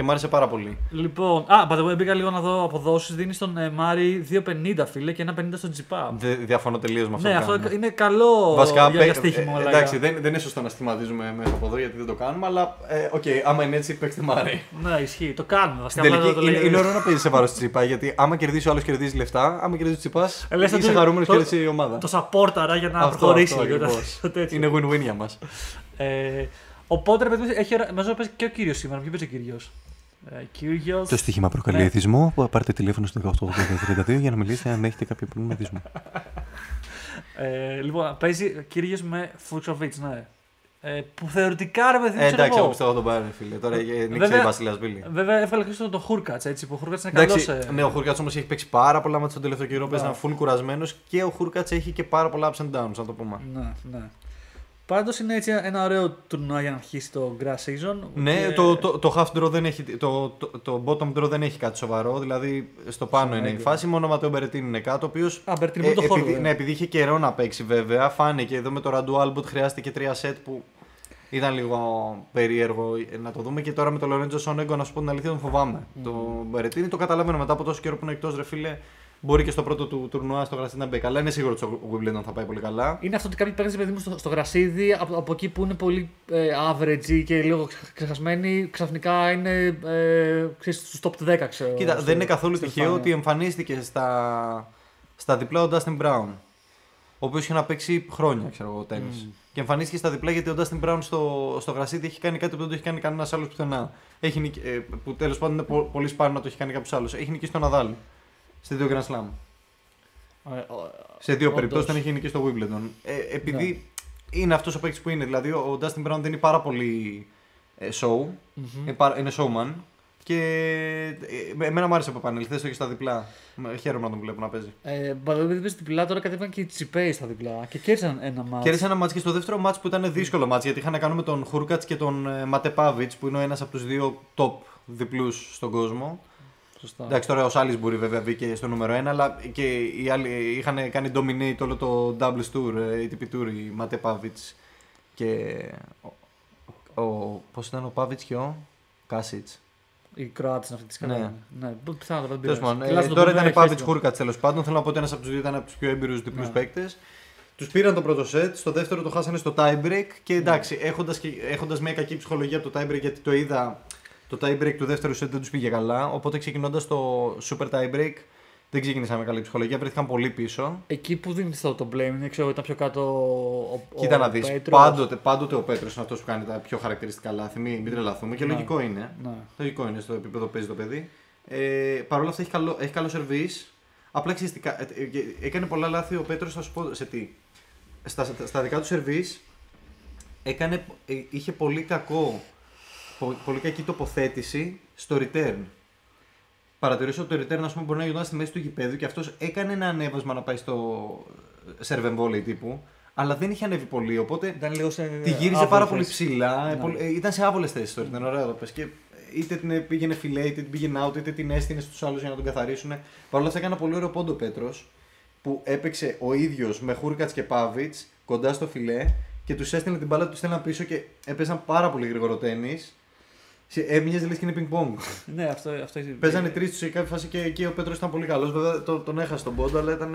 Και μου άρεσε πάρα πολύ. Λοιπόν, α, by the way, μπήκα λίγο να δω αποδόσεις. Δίνεις στον ε, Μάρι 2,50 φίλε και 1,50 στον Τσιτσιπά. Δε, διαφωνώ τελείως με αυτό Ναι, που αυτό κάνουν. είναι καλό Βασικά, για, παι- για στοίχημα. ε, μαλάκα. εντάξει, δεν, δεν είναι σωστό να στοιχηματίζουμε μέσα από εδώ γιατί δεν το κάνουμε, αλλά ε, οκ, άμα είναι έτσι, παίξτε Μάρι. Ναι, ισχύει. Το κάνουμε. Βασικά, Στην απλά τελική το είναι, λέει- είναι ωραίο να παίζεις σε βάρος του Τσιτσιπά γιατί άμα κερδίσει ο άλλος κερδίζει λεφτά, άμα κερδίζει ο Τσιτσιπά Ε, λες είσαι ότι χαρούμενος το- και κερδίσει η ομάδα. Το support για να Αυτό, προχωρήσει αυτό λίγο. το- ακριβώς. το τέτοιο. Είναι win-win για μας. Ε, οπότε, ρε παιδί, μου, έχει, ώρα- νομίζω παίζει και ο κύριος σήμερα. Ποιος παίζει ο κύριος; Ε, Κύριος. Το στοίχημα προκαλεί Ναι. εθισμό. Πάρτε τηλέφωνο στο 1832 για να μιλήσετε αν έχετε κάποιο πρόβλημα εθισμού. Ε, λοιπόν, παίζει κύριος με Φούξοβιτ, ναι. Ε, που θεωρητικά ρε παιδί μου. Ε, ξέρω εντάξει, εγώ εγώ. πιστεύω τον πάρει, φίλε. Τώρα ε, νίξε Βέβαια- η Βασιλιάς Μπίλη. Βέβαια, έβγαλε και τον Χούρκατς, έτσι. Που ο Χούρκατς είναι καλός. Εντάξει, ναι, ο Χούρκατς όμως έχει παίξει πάρα πολλά μάτια τον τελευταίο καιρό. Παίζει Ναι. ένα full κουρασμένος και ο Χούρκατς έχει και πάρα πολλά ups and downs, να το πούμε. Ναι, ναι. Πάντως είναι έτσι ένα ωραίο τουρνουά για να αρχίσει το grass season. Ναι, και- το, το, το half draw δεν έχει. Το, το, το bottom draw δεν έχει κάτι σοβαρό. Δηλαδή στο πάνω είναι η έγκυο. φάση. Μόνο ο Ματέο Μπερετίν είναι κάτω. Ο οποίος. Α, Μπερτίν, μόνο το χώρο, επειδή, βέβαια. ναι, επειδή είχε καιρό να παίξει βέβαια, φάνηκε εδώ με το Ραντού Άλμποτ χρειάστηκε τρία σετ που ήταν λίγο περίεργο να το δούμε. Και τώρα με το Λορέντζο Σονέγκο, να σου πω την αλήθεια, τον φοβάμαι. Το Μπερετίνη το καταλαβαίνω μετά από τόσο καιρό που είναι εκτός, ρε φίλε. Μπορεί και στο πρώτο του τουρνουά στο γρασίδι να μπει καλά. Είναι σίγουρος ότι στο Wimbledon θα πάει πολύ καλά. Είναι αυτό ότι κάποιοι παίρνουν παιδί μου στο, στο γρασίδι από, από εκεί που είναι πολύ ε, average και λίγο ξεχασμένοι, ξαφνικά είναι ε, ξέρεις, στους top 10 ξέρω. Κοίτα, στο- δεν είναι καθόλου στην τυχαίο εμφάνεια. ότι εμφανίστηκε στα, στα διπλά ο Dustin Brown. Ο οποίος είχε να παίξει χρόνια, ξέρω εγώ, τέννη. Και εμφανίστηκε στα διπλά γιατί ο Dustin Brown στο, στο γρασίδι έχει κάνει κάτι που δεν το έχει κάνει κανένας άλλος πουθενά. Έχει, νικ- ε, που τέλος πάντων είναι πο- πολύ σπάνιο να το έχει κάνει κάποιος άλλος. Έχει νικήσει τον Ναδάλ. Σε δύο Grand Slam. Ε, ο- Σε δύο Όντως. περιπτώσεις τον έχει νικήσει στο Wimbledon. Ε, επειδή είναι αυτός ο παίκτης που είναι. Δηλαδή ο Dustin Brown δίνει πάρα πολύ ε, show. μμμ. Είναι, πάρα- είναι showman. Και ε, εμένα μου άρεσε που επανέλθει, έστω και στα διπλά. Με- Χαίρομαι να τον βλέπω να παίζει. Ε, Μπαλαδί δεν παίζει διπλά, τώρα κατέβηκαν και οι τσιπέοι στα διπλά και κέρδισαν ένα μάτι. Κέρδισε ένα μάτς και στο δεύτερο μάτς που ήταν δύσκολο μάτς γιατί είχαν να κάνουν με τον Χούρκατς και τον ε, Ματεπάβιτ που είναι ο ένας από τους δύο top διπλούς στον κόσμο. Σωστά. Εντάξει, τώρα ο Σάλισμπουρι βέβαια μπήκε στο νούμερο 1, αλλά και οι άλλοι είχαν κάνει dominate όλο το doubles tour, ε, ATP tour, η Ματεπάβιτ και. Ο, ο, πώς ήταν ο Πάβιτ και ο Κάσιτς. Οι Κροάτες είναι αυτή της Ναι. σκαλά. Ναι, ναι. πιθανότατα δεν Τέλος πειράζει. πάντων, Τουλάχιστον ε, το τώρα πούμε, ήταν Πάβιτ χαίρεστηκε. Χούρκατ τέλος πάντων. Θέλω να πω ότι ένας από τους δύο ήταν από τους πιο έμπειρους διπλούς Ναι. παίκτες. Τους πήραν το πρώτο σετ, στο δεύτερο το χάσανε στο tie break και εντάξει, έχοντας έχοντας μια κακή ψυχολογία από το tie break γιατί το είδα Το tie break του δεύτερου set δεν τους πήγε καλά. Οπότε ξεκινώντας το super tie break δεν ξεκίνησαν με καλή ψυχολογία. Βρέθηκαν πολύ πίσω. Εκεί που δίνεις το, το blame είναι, ξέρω, ήταν πιο κάτω ο, ο Κοίτα να δεις. Πέτρος. Πάντοτε, πάντοτε ο Πέτρος είναι αυτός που κάνει τα πιο χαρακτηριστικά λάθη. Μην, μην τρελαθούμε. Και Ναι. λογικό είναι. Ναι. Λογικό είναι στο επίπεδο που παίζει το παιδί. Ε, Παρ' όλα αυτά έχει καλό, έχει καλό σερβίς. Απλά ξέρεις τι κα- ε, ε, έκανε πολλά λάθη ο Πέτρος, θα σου πω σε τι. Στα, στα δικά του σερβίς έκανε, ε, είχε πολύ κακό, πο- πολύ κακή τοποθέτηση στο return. Παρατηρήσω ότι το return ας πούμε, μπορεί να γινόταν στη μέση του γηπέδου και αυτός έκανε ένα ανέβασμα να πάει στο serve and volley τύπου, αλλά δεν είχε ανέβει πολύ, οπότε Ήταν λίγο σε. Τη γύριζε άβολη πάρα πολύ θέση. ψηλά. Ναι. ε, πολύ- ε, ήταν σε άβολες θέσεις τώρα. Ήταν ωραία το πες. Και είτε την πήγαινε φιλέ, είτε την πήγαινε out, είτε την έστεινε στους άλλους για να τον καθαρίσουν. Παρ' όλα αυτά έκανε ένα πολύ ωραίο πόντο ο Πέτρος που έπαιξε ο ίδιος με Χούρκατς και Πάβιτς κοντά στο φιλέ και τους έστειλε την μπάλα, τους στέλναν πίσω και έπαιζαν πάρα πολύ γρήγορο τέννη. Έμεινες λε και είναι πινκ-πονγκ. Ναι, αυτό, αυτό έχει. Παίζανε τρεις του σε κάποια φάση και εκεί ο Πέτρος ήταν πολύ καλός. Βέβαια το- τον έχασε τον πόντο, αλλά ήταν.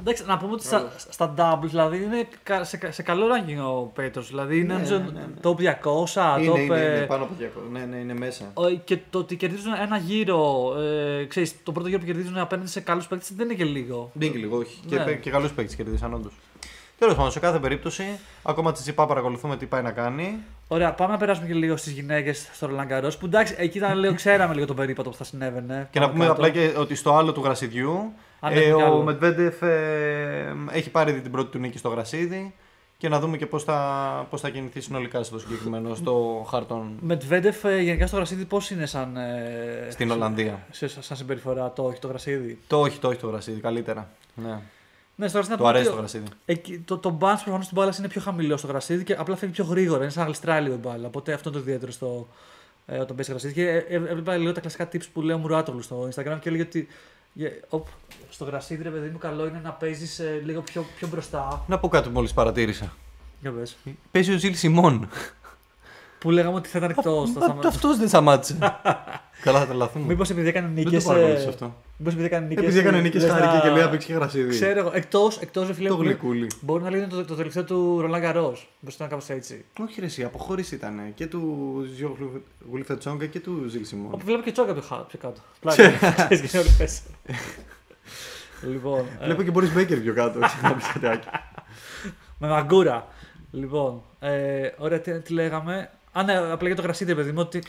Εντάξει, να πούμε ότι στα, στα doubles δηλαδή είναι κα- σε, κα- σε καλό ranking ο Πέτρος. Δηλαδή είναι Ναι, νομίζω ναι, ναι, ναι. top 200, είναι, top. είναι, ε, είναι, πάνω από 200. Ναι, ναι, είναι μέσα. ο- Και το ότι κερδίζουν ένα γύρο, ε, ξέρεις, το πρώτο γύρο που κερδίζουν απέναντι σε καλούς παίκτες δεν είναι και λίγο. Δεν είναι και λίγο, όχι. Ναι. Και, και καλούς παίκτες κερδίσαν, όντως. Τέλος πάντων, σε κάθε περίπτωση, ακόμα τσιτσιπά παρακολουθούμε τι πάει να κάνει. Ωραία, πάμε να περάσουμε και λίγο στις γυναίκες στο Roland Garros. Που εντάξει, εκεί ήταν λίγο, ξέραμε λίγο τον περίπατο που θα συνέβαινε. Και να Πάμε πούμε κάτω. απλά και ότι στο άλλο του γρασιδιού Ανέβει ε, κι ο άλλο. Μετβέντεφ ε, έχει πάρει ήδη την πρώτη του νίκη στο γρασίδι και να δούμε και πώς θα, πώς θα κινηθεί συνολικά στο συγκεκριμένο στο χάρτον Μετβέντεφ ε, γενικά στο γρασίδι πώς είναι σαν, ε, στην Ολλανδία. σε, σαν συμπεριφορά, το όχι το γρασίδι. Το όχι, το όχι το γρασίδι, καλύτερα. Ναι. Ναι, στο γρασίδι Του αρέσει το ότι- γρασίδι. Εκεί, το, το bounce προφανώς στην μπάλα είναι πιο χαμηλό στο γρασίδι και απλά φεύγει πιο γρήγορα. Είναι σαν να γλιστράει λίγο η μπάλα. Οπότε αυτό είναι το ιδιαίτερο στο, ε, όταν παίζει γρασίδι. Και ε, ε, έβλεπα λίγο τα κλασικά tips που λέει ο Μουράτογλου στο Instagram και έλεγε ότι ε, οπ, στο γρασίδι, ρε παιδί μου, καλό είναι να παίζεις λίγο πιο, πιο μπροστά. Να πω κάτι που μόλις παρατήρησα. Για πες. Παίζει ο Ζιλ Σιμών. Που λέγαμε ότι θα ήταν εκτός. Αυτός δεν σταμάτησε. Καλά, θα τρελαθούμε. Μήπως επειδή έκανε Δεν νίκες. το παρακολούθησα αυτό. Μήπως επειδή έκανε νίκες. Επειδή έκανε νίκες χάρηκε και λέει να παίξει και γρασίδι. Ξέρω εγώ. Εκτός, εκτός, ρε φίλε, Το μου, γλυκούλι. μπορεί να λέγεται το, το τελευταίο του Ρολάν Καρό. Μπορεί να κάπως έτσι. Όχι ρε εσύ, αποχώρηση ήταν και του Ζιο Γουλιφετσόγκα και του Ζιλ Σιμών. Όπου βλέπω και τσόκα πιο, χα- πιο κάτω. Πλάκα. Ξέρεις και όλοι πες. Λοιπόν, ε, Βλέπω και Μπορείς Μπέκερ πιο κάτω. να πεις κάτι άκι. με μαγκούρα. Λοιπόν, ε, ωραία, τι, τι λέγαμε. Α, ναι, απλά για το γρασίδι, παιδί μου, ότι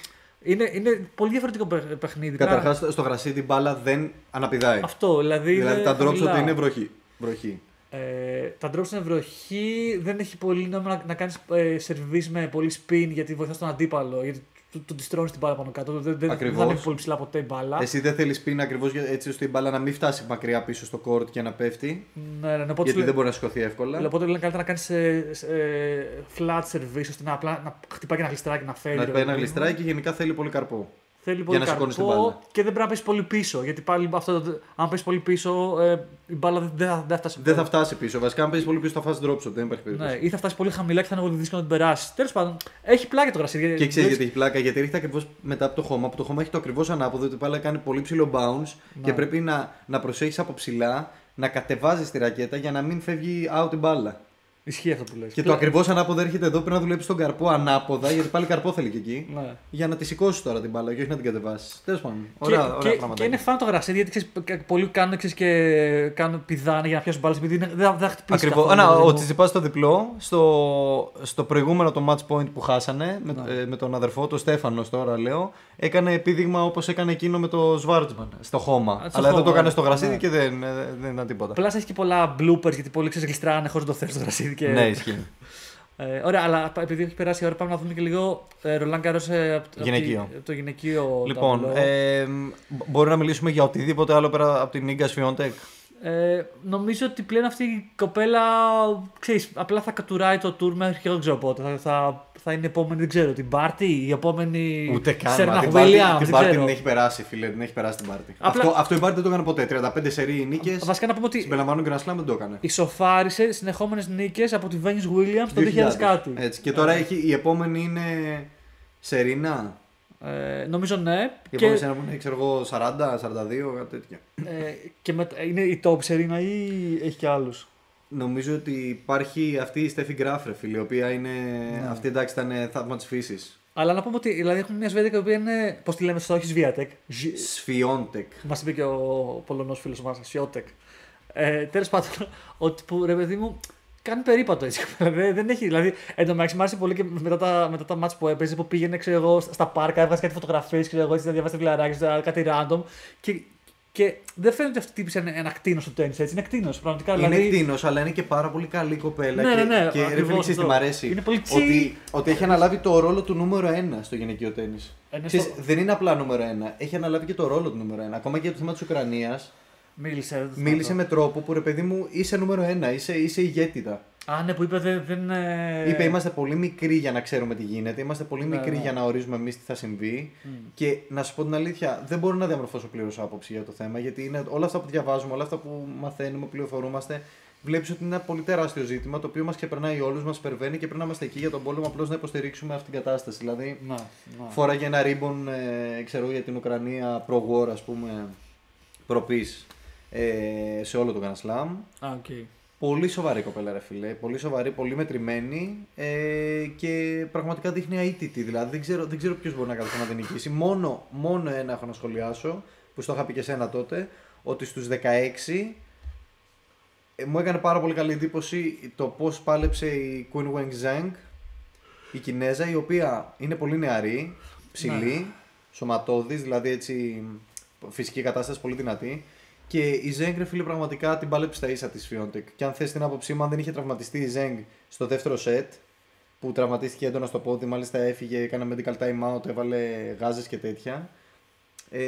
είναι, είναι πολύ διαφορετικό παι- παιχνίδι. Καταρχάς στο γρασίδι μπάλα δεν αναπηδάει. Αυτό, δηλαδή. Δηλαδή είναι τα drops χαμηλά. ότι είναι βροχή. βροχή. Ε, τα drops είναι βροχή, δεν έχει πολύ νόημα να, να κάνεις ε, σερβίς με πολύ spin γιατί βοηθάς τον αντίπαλο. Γιατί του, του τη τρώνει την μπάλα πάνω κάτω. Δεν, δεν, δεν Ακριβώς. θα ανέβει πολύ ψηλά ποτέ η μπάλα. Εσύ δεν θέλεις πίνα ακριβώς έτσι ώστε η μπάλα να μην φτάσει μακριά πίσω στο court και να πέφτει; Ναι, ναι, ναι, οπότε γιατί σου δεν μπορεί να σηκωθεί εύκολα. Οπότε λένε καλύτερα να κάνεις ε, ε, flat service ώστε να, απλά, να χτυπάει και ένα γλιστράκι να φέρει. Να ρε πάει ένα παιδί μου. γλιστράει και γενικά θέλει πολύ καρπό. Θέλει πολύ να σηκώνεις την καρπό μπάλα. και δεν πρέπει να πέσει πολύ πίσω. Γιατί πάλι αυτό, το- αν πέσει πολύ πίσω, ε, η μπάλα δεν, δεν, θα, δεν θα φτάσει. Δεν θα φτάσει πίσω. Βασικά, αν παίζει πολύ πίσω, θα φάσει drop shot. Δεν υπάρχει Ναι, περίπτωση. ή θα φτάσει πολύ χαμηλά και θα είναι πολύ δύσκολο να την περάσει. Τέλος πάντων, έχει πλάκα το γρασίδι. Και ξέρεις γιατί έχει πλάκα, γιατί ρίχνει ακριβώς μετά από το χώμα, που το χώμα έχει το ακριβώς ανάποδο, ότι η μπάλα κάνει πολύ ψηλό bounce και πρέπει να, να προσέχεις από ψηλά να κατεβάζεις τη ρακέτα για να μην φεύγει out η μπάλα. Ισχύει αυτό που λες. Και το ακριβώς ανάποδο έρχεται εδώ, πρέπει να δουλέψεις τον καρπό ανάποδα, γιατί πάλι καρπό θέλει και εκεί. Ναι. Για να τη σηκώσεις τώρα την μπάλα και όχι να την κατεβάσεις. Τέλος πάντων. Και, Ωραία, ωραία και, πράγματα. και είναι φαν το γρασίδι γιατί ξέρεις, κα- πολλοί κάνουν ξέρεις, και κάνουν πηδάνε για να πιάσουν μπάλες επειδή είναι- δεν, δεν θα χτυπήσει. Ακριβώς. καθόλου, Άνα, παιδί ο μου. Τσιτσιπά στο διπλό, στο, στο προηγούμενο το match point που χάσανε με, Ναι. ε, με τον αδερφό, τον Στέφανος τώρα λέω, έκανε επίδειγμα όπως έκανε εκείνο με το Σβάρτσμαν στο χώμα. στο Αλλά εδώ χώμα, το έκανε ναι. στο γρασίδι Ναι. και δεν, ε, δεν ήταν τίποτα. Απλά έχει και πολλά bloopers γιατί πολλοί ξέρεις γλιστράνε χωρίς να το θες στο γρασίδι. Και... Ναι, ισχύει. Ε, ωραία, αλλά επειδή έχει περάσει η ώρα, πάμε να δούμε και λίγο ε, Ρολάν Καρός Γυναικείο. το γυναικείο. λοιπόν, ταμπλό. ε, μπ- μπορεί να μιλήσουμε για οτιδήποτε άλλο πέρα από την Νίγκας Σφιόντεκ. Ε, νομίζω ότι πλέον αυτή η κοπέλα ξέρεις, απλά θα κατουράει το tour μέχρι και δεν ξέρω πότε. Θα, θα, θα είναι η επόμενη, δεν ξέρω, την Πάρτι, η επόμενη. Ούτε καν. Σέρνα μα, την Williams, Πάρτι- δεν Την Πάρτι ξέρω. την έχει περάσει, φίλε. Την έχει περάσει την Πάρτι. Απλά- Αυτό, αυτό η Πάρτι δεν το έκανε ποτέ. 35 σερή νίκες. Βασικά να πούμε ότι Συμπεριλαμβάνουν και ένα slam δεν το έκανε. ισοφάρισε συνεχόμενες νίκες από τη Venus Williams το 2000 κάτι. Έτσι. Και τώρα έχει, η επόμενη είναι Σερίνα. Ε, νομίζω ναι. Η Και, επόμενη Σερίνα που είναι, ξέρω εγώ, 40, 42, κάτι τέτοιο. ε, και με, είναι η top Serena ή έχει και άλλους; Νομίζω ότι υπάρχει αυτή η Στέφη Γκράφρε, φίλε, η οποία είναι. Ναι. Αυτή εντάξει ήταν θαύμα της φύσης. Αλλά να πούμε ότι δηλαδή, έχουμε μια Σβέντικα η οποία είναι. Πώς τη λέμε στο όχι Σβιάτεκ. Σφιόντεκ. Μας είπε και ο Πολωνός φίλος μας, Σιώτεκ. Ε, Τέλος πάντων, ότι που ρε παιδί μου κάνει περίπατο έτσι. δεν, δεν έχει, δηλαδή, εν τω μεταξύ μου άρεσε πολύ και μετά τα, μετά τα μάτς που έπαιζε που πήγαινε ξέρω εγώ, στα πάρκα, έβγαζε κάτι φωτογραφίες, ξέρω εγώ, έτσι, να διαβάσει φιλαράκι, κάτι random. Και, και δεν φαίνεται ότι αυτή η τύπη είναι ένα κτίνο στο τέννη, έτσι. Είναι κτίνος. Πραγματικά. Είναι δηλαδή, κτίνος, αλλά είναι και πάρα πολύ καλή κοπέλα. Ναι, και, ναι, ναι, και ρε ακριβώς φίλε, ξέρεις τι αυτό. μ' αρέσει. Είναι πολύ τσι. ότι, ότι έχει αναλάβει το ρόλο του νούμερο 1 στο γυναικείο τέννη. Είναι στο- Δεν είναι απλά νούμερο 1. Έχει αναλάβει και το ρόλο του νούμερο 1. Ακόμα και για το θέμα της Ουκρανίας. Μίλησε. δεν το Μίλησε θυμάμαι. με τρόπο που ρε παιδί μου είσαι νούμερο 1. Είσαι, είσαι ηγέτητα. Α, ναι, που είπε δεν. δεν ε... Είπε είμαστε πολύ μικροί για να ξέρουμε τι γίνεται. Είμαστε πολύ Ναι, μικροί ναι. για να ορίζουμε εμείς τι θα συμβεί. Μμ. Και να σου πω την αλήθεια, δεν μπορώ να διαμορφώσω πλήρως άποψη για το θέμα. Γιατί είναι όλα αυτά που διαβάζουμε, όλα αυτά που μαθαίνουμε, πληροφορούμαστε, βλέπεις ότι είναι ένα πολύ τεράστιο ζήτημα το οποίο μας ξεπερνάει όλους, μας υπερβαίνει και πρέπει να είμαστε εκεί για τον πόλεμο απλώς να υποστηρίξουμε αυτή την κατάσταση. Δηλαδή, Να, να. φόραγε ένα ρίμπον ε, ξέρω, για την Ουκρανία προ-war, ας πούμε, προ-peace, ε, σε όλο το Grand Slam. Α, οκ. Πολύ σοβαρή κοπέλα, ρε φίλε. Πολύ σοβαρή, πολύ μετρημένη ε, και πραγματικά δείχνει αήττητη. Δηλαδή δεν ξέρω, δεν ξέρω ποιος μπορεί να καταφέρει να την νικήσει. Μόνο, μόνο ένα έχω να σχολιάσω που στο είχα πει και σένα τότε. Ότι στους 16 ε, μου έκανε πάρα πολύ καλή εντύπωση το πώς πάλεψε η Qinwen Zheng, η Κινέζα, η οποία είναι πολύ νεαρή, ψηλή, σωματώδης, δηλαδή έτσι φυσική κατάσταση πολύ δυνατή. Και η Zheng, ρε φίλε, πραγματικά την πάλεψε στα ίσα της Φιόντεκ. Και αν θες την άποψή μου, αν δεν είχε τραυματιστεί η Zheng στο δεύτερο σετ, που τραυματίστηκε έντονα στο πόδι, μάλιστα έφυγε, έκανε medical time out, έβαλε γάζες και τέτοια. Ε,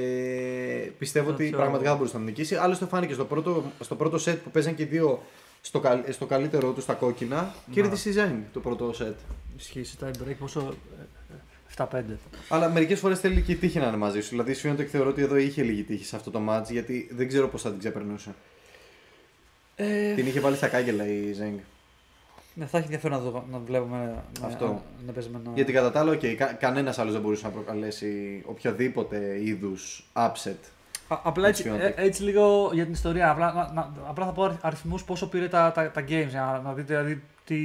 πιστεύω Θα ότι πιο- πραγματικά θα μπορούσε να την νικήσει. Άλλωστε φάνηκε στο πρώτο, στο πρώτο σετ που παίζαν και οι δύο στο, καλ- στο καλύτερό τους στα κόκκινα, κέρδισε η Zheng το πρώτο σετ. Ισχύει σε time break πόσο. Ε, ε, 7-5. Αλλά μερικές φορές θέλει και η τύχη να είναι μαζί σου. Δηλαδή, η Swiatek θεωρώ ότι εδώ είχε λίγη τύχη σε αυτό το match γιατί δεν ξέρω πώς θα την ξεπερνούσε. Ε, Την είχε βάλει στα κάγκελα η Zeng. ναι, θα έχει ενδιαφέρον να, δω, να βλέπουμε. Να, Αυτό. Να, να παίζουμε ένα. Γιατί κατά τα άλλα, okay, κα, κανένας άλλος δεν μπορούσε να προκαλέσει οποιοδήποτε είδους upset. Α, απλά έτσι, Έτσι, ε, έτσι λίγο για την ιστορία. Απλά, να, να, απλά θα πω αριθμούς πόσο πήρε τα, τα, τα games για να, να δείτε δηλαδή τι.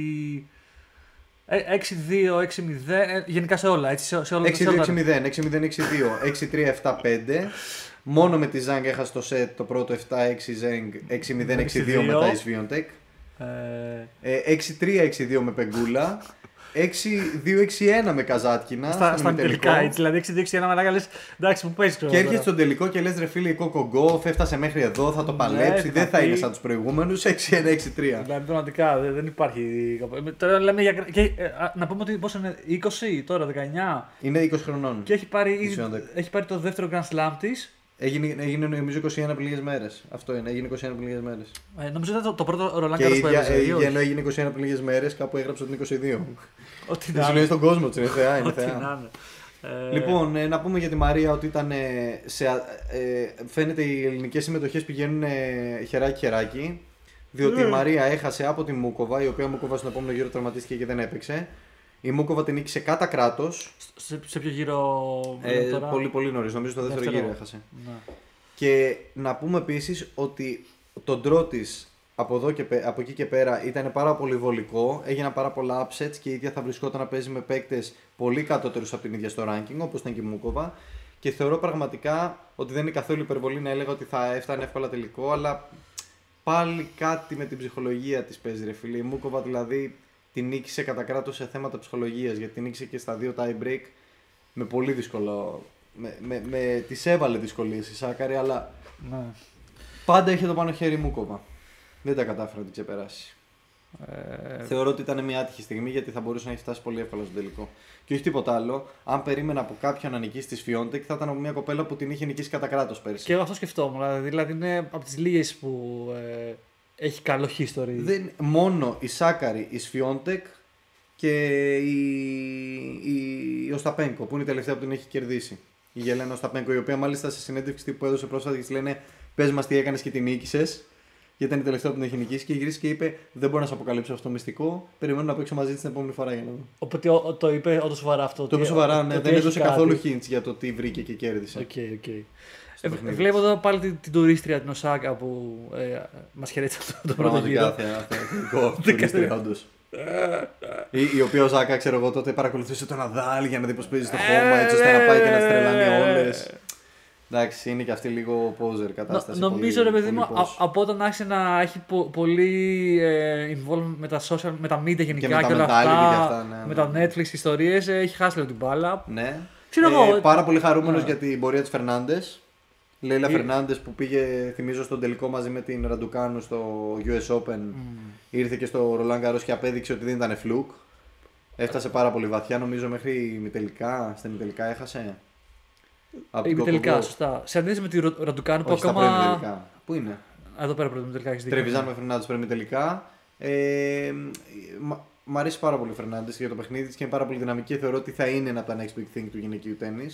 Ε, 6-2, 6-0, ε, γενικά σε όλα. Έτσι, σε, σε όλα, σε όλα τα- 6-2-6-0, 6-0-6-2, 6-3-7-5. Μόνο με τη Zhang έχασε το set το πρώτο 7-6 Zhang, 6-0-6-2 μετά η Swiatek. Ε, Ε, 6-3-6-2 με Πεγκούλα. 6-2-6-1 με Καζάτκινα. στα, στον στα ημιτελικό. τελικά, έτσι, δηλαδή 6-2-6-1 μαλάκα λες, εντάξει, μου παίζεις Και έρχεται στον τελικό και λες ρε φίλε, η Κοκογκό έφτασε μέχρι εδώ, θα το Ναι, παλέψει, τι δεν θα θα πει. είναι σαν τους προηγούμενους. 6-1-6-3. Δηλαδή πραγματικά δεν, δεν υπάρχει. Ε, Τώρα λέμε για. Και, ε, α, να πούμε ότι πόσο είναι, 20 τώρα, 19. Είναι 20 χρονών. Και έχει πάρει, Η ήδη- Swiatek. έχει πάρει το δεύτερο Grand Slam της. Έγινε, έγινε νομίζω 21 πριν λίγε μέρες. Αυτό είναι, έγινε 21 πριν λίγε μέρες. Ε, νομίζω ήταν το, το πρώτο Roland Και η Garros που ίδια, έπαιζε. ε, ή η όχι; ενώ έγινε 21 πριν λίγε μέρες, κάπου έγραψε ότι είναι 22. Ό,τι Δεν να σου λέει είναι. στον κόσμο τη, είναι θεά. Είναι Ό,τι θεά. να είναι. Ε, Λοιπόν, ε, να πούμε για τη Μαρία ότι ήταν ε, σε, α- ε, φαίνεται οι ελληνικές συμμετοχές πηγαίνουν ε, χεράκι-χεράκι. Διότι Ναι. η Μαρία έχασε από τη Μούκοβα, η οποία Μούκοβα στον επόμενο γύρο τραυματίστηκε και δεν έπαιξε. Η Μούκοβα την νίκησε κατά κράτος. σε, σε ποιο γύρο. Ε, μιλάμε τώρα; πολύ πολύ νωρίς, νομίζω το δεύτερο, Δεύτερο. γύρο έχασε. Ναι. Και να πούμε επίσης ότι το draw της από, εδώ και, πέ- από εκεί και πέρα ήταν πάρα πολύ βολικό. Έγιναν πάρα πολλά upsets και η ίδια θα βρισκόταν να παίζει με παίκτες πολύ κατώτερους από την ίδια στο ranking, όπως ήταν και η Μούκοβα. Και θεωρώ πραγματικά ότι δεν είναι καθόλου υπερβολή να έλεγα ότι θα έφτανε εύκολα τελικό, αλλά πάλι κάτι με την ψυχολογία της παίζει, ρε φίλε. Η Μούκοβα δηλαδή την νίκησε κατά κράτος σε θέματα ψυχολογίας, γιατί την νίκησε και στα δύο tie break με πολύ δύσκολο. Με, με, με, της έβαλε δυσκολίες η Σάκαρη, αλλά Ναι. Πάντα είχε το πάνω χέρι η Μούκοβα. Δεν τα κατάφερε να την ξεπεράσει. Ε, Θεωρώ ότι ήταν μια άτυχη στιγμή γιατί θα μπορούσε να έχει φτάσει πολύ εύκολα στο τελικό. Και όχι τίποτα άλλο. Αν περίμενα από κάποιον να νικήσει τη Φιόντεκ, θα ήταν από μια κοπέλα που την είχε νικήσει κατά κράτος πέρσι. και εγώ αυτό σκεφτόμουν. Δηλαδή, δηλαδή είναι από τις λίγες που ε, έχει καλό history. Δεν, μόνο η Σάκαρη, η Σφιόντεκ και η, η, η Οσταπένκο που είναι η τελευταία που την έχει κερδίσει. Η Γελένα Οσταπένκο, η οποία μάλιστα σε συνέντευξη που έδωσε πρόσφατα και της λένε Πες μας τι έκανες και την νίκησες. Γιατί ήταν η τελευταία που την έχει νικήσει και γύρισε και είπε: Δεν μπορώ να σας αποκαλύψω αυτό το μυστικό. Περιμένω να παίξω μαζί της την επόμενη φορά για να δω. Οπότε ο- ο- το είπε όντως σοβαρά αυτό. Το είπε ότι- σοβαρά, ότι ναι, δεν έχει έδωσε κάτι. καθόλου hints για το τι βρήκε και κέρδισε. Ok, ok. στο Ε, παιχνίδι βλέπω της. εδώ πάλι την, την τουρίστρια την Οσάκα που ε, μας χαιρέτησε το, το πρώτο Πραγματικά γύρο. θεα- θεατρικό τουρίστρια, όντως. η, η οποία ο Ζάκα, ξέρω εγώ, τότε παρακολουθούσε τον Ναδάλ για να δει πώς παίζει στο χώμα, έτσι ώστε να πάει και να τι τρελάνει όλε. Εντάξει, είναι και αυτή λίγο poser κατάσταση. Νο- νομίζω πολύ- ρε παιδί μου, πολύ α- pose. από όταν άρχισε να έχει πο- πολύ ε, involved με τα social, με τα media γενικά με τα και όλα mentality αυτά, και αυτά, ναι, με ναι. τα Netflix ιστορίες, έχει χάσει λίγο την μπάλα. Ναι. Ξέρω εγώ, πάρα πολύ χαρούμενος ναι. για την πορεία της Φερνάντες. Λέιλα Ε- Φερνάντες που πήγε, θυμίζω, στον τελικό μαζί με την Ραντουκάνου στο US Open. Ήρθε και στο Ρολάν Καρός και απέδειξε ότι δεν ήταν φλουκ. Έφτασε πάρα πολύ βαθιά, νομίζω μέχρι ημιτελικά. Στην ημιτελικά έχασε. Από την τελικά, Κοκοβό. σωστά. Σε αντίθεση με τη Ρο- Ραντουκάνου που Όχι, στα ακόμα. προημιτελικά. Πού είναι. Εδώ πέρα πρώτα τελικά έχει δίκιο. Τρεβιζάν με Φερνάντε προημιτελικά. Ε, μ, μ' αρέσει πάρα πολύ ο Φερνάντε για το παιχνίδι τη και είναι πάρα πολύ δυναμική και θεωρώ ότι θα είναι ένα από τα next big thing του γυναικείου τέννη.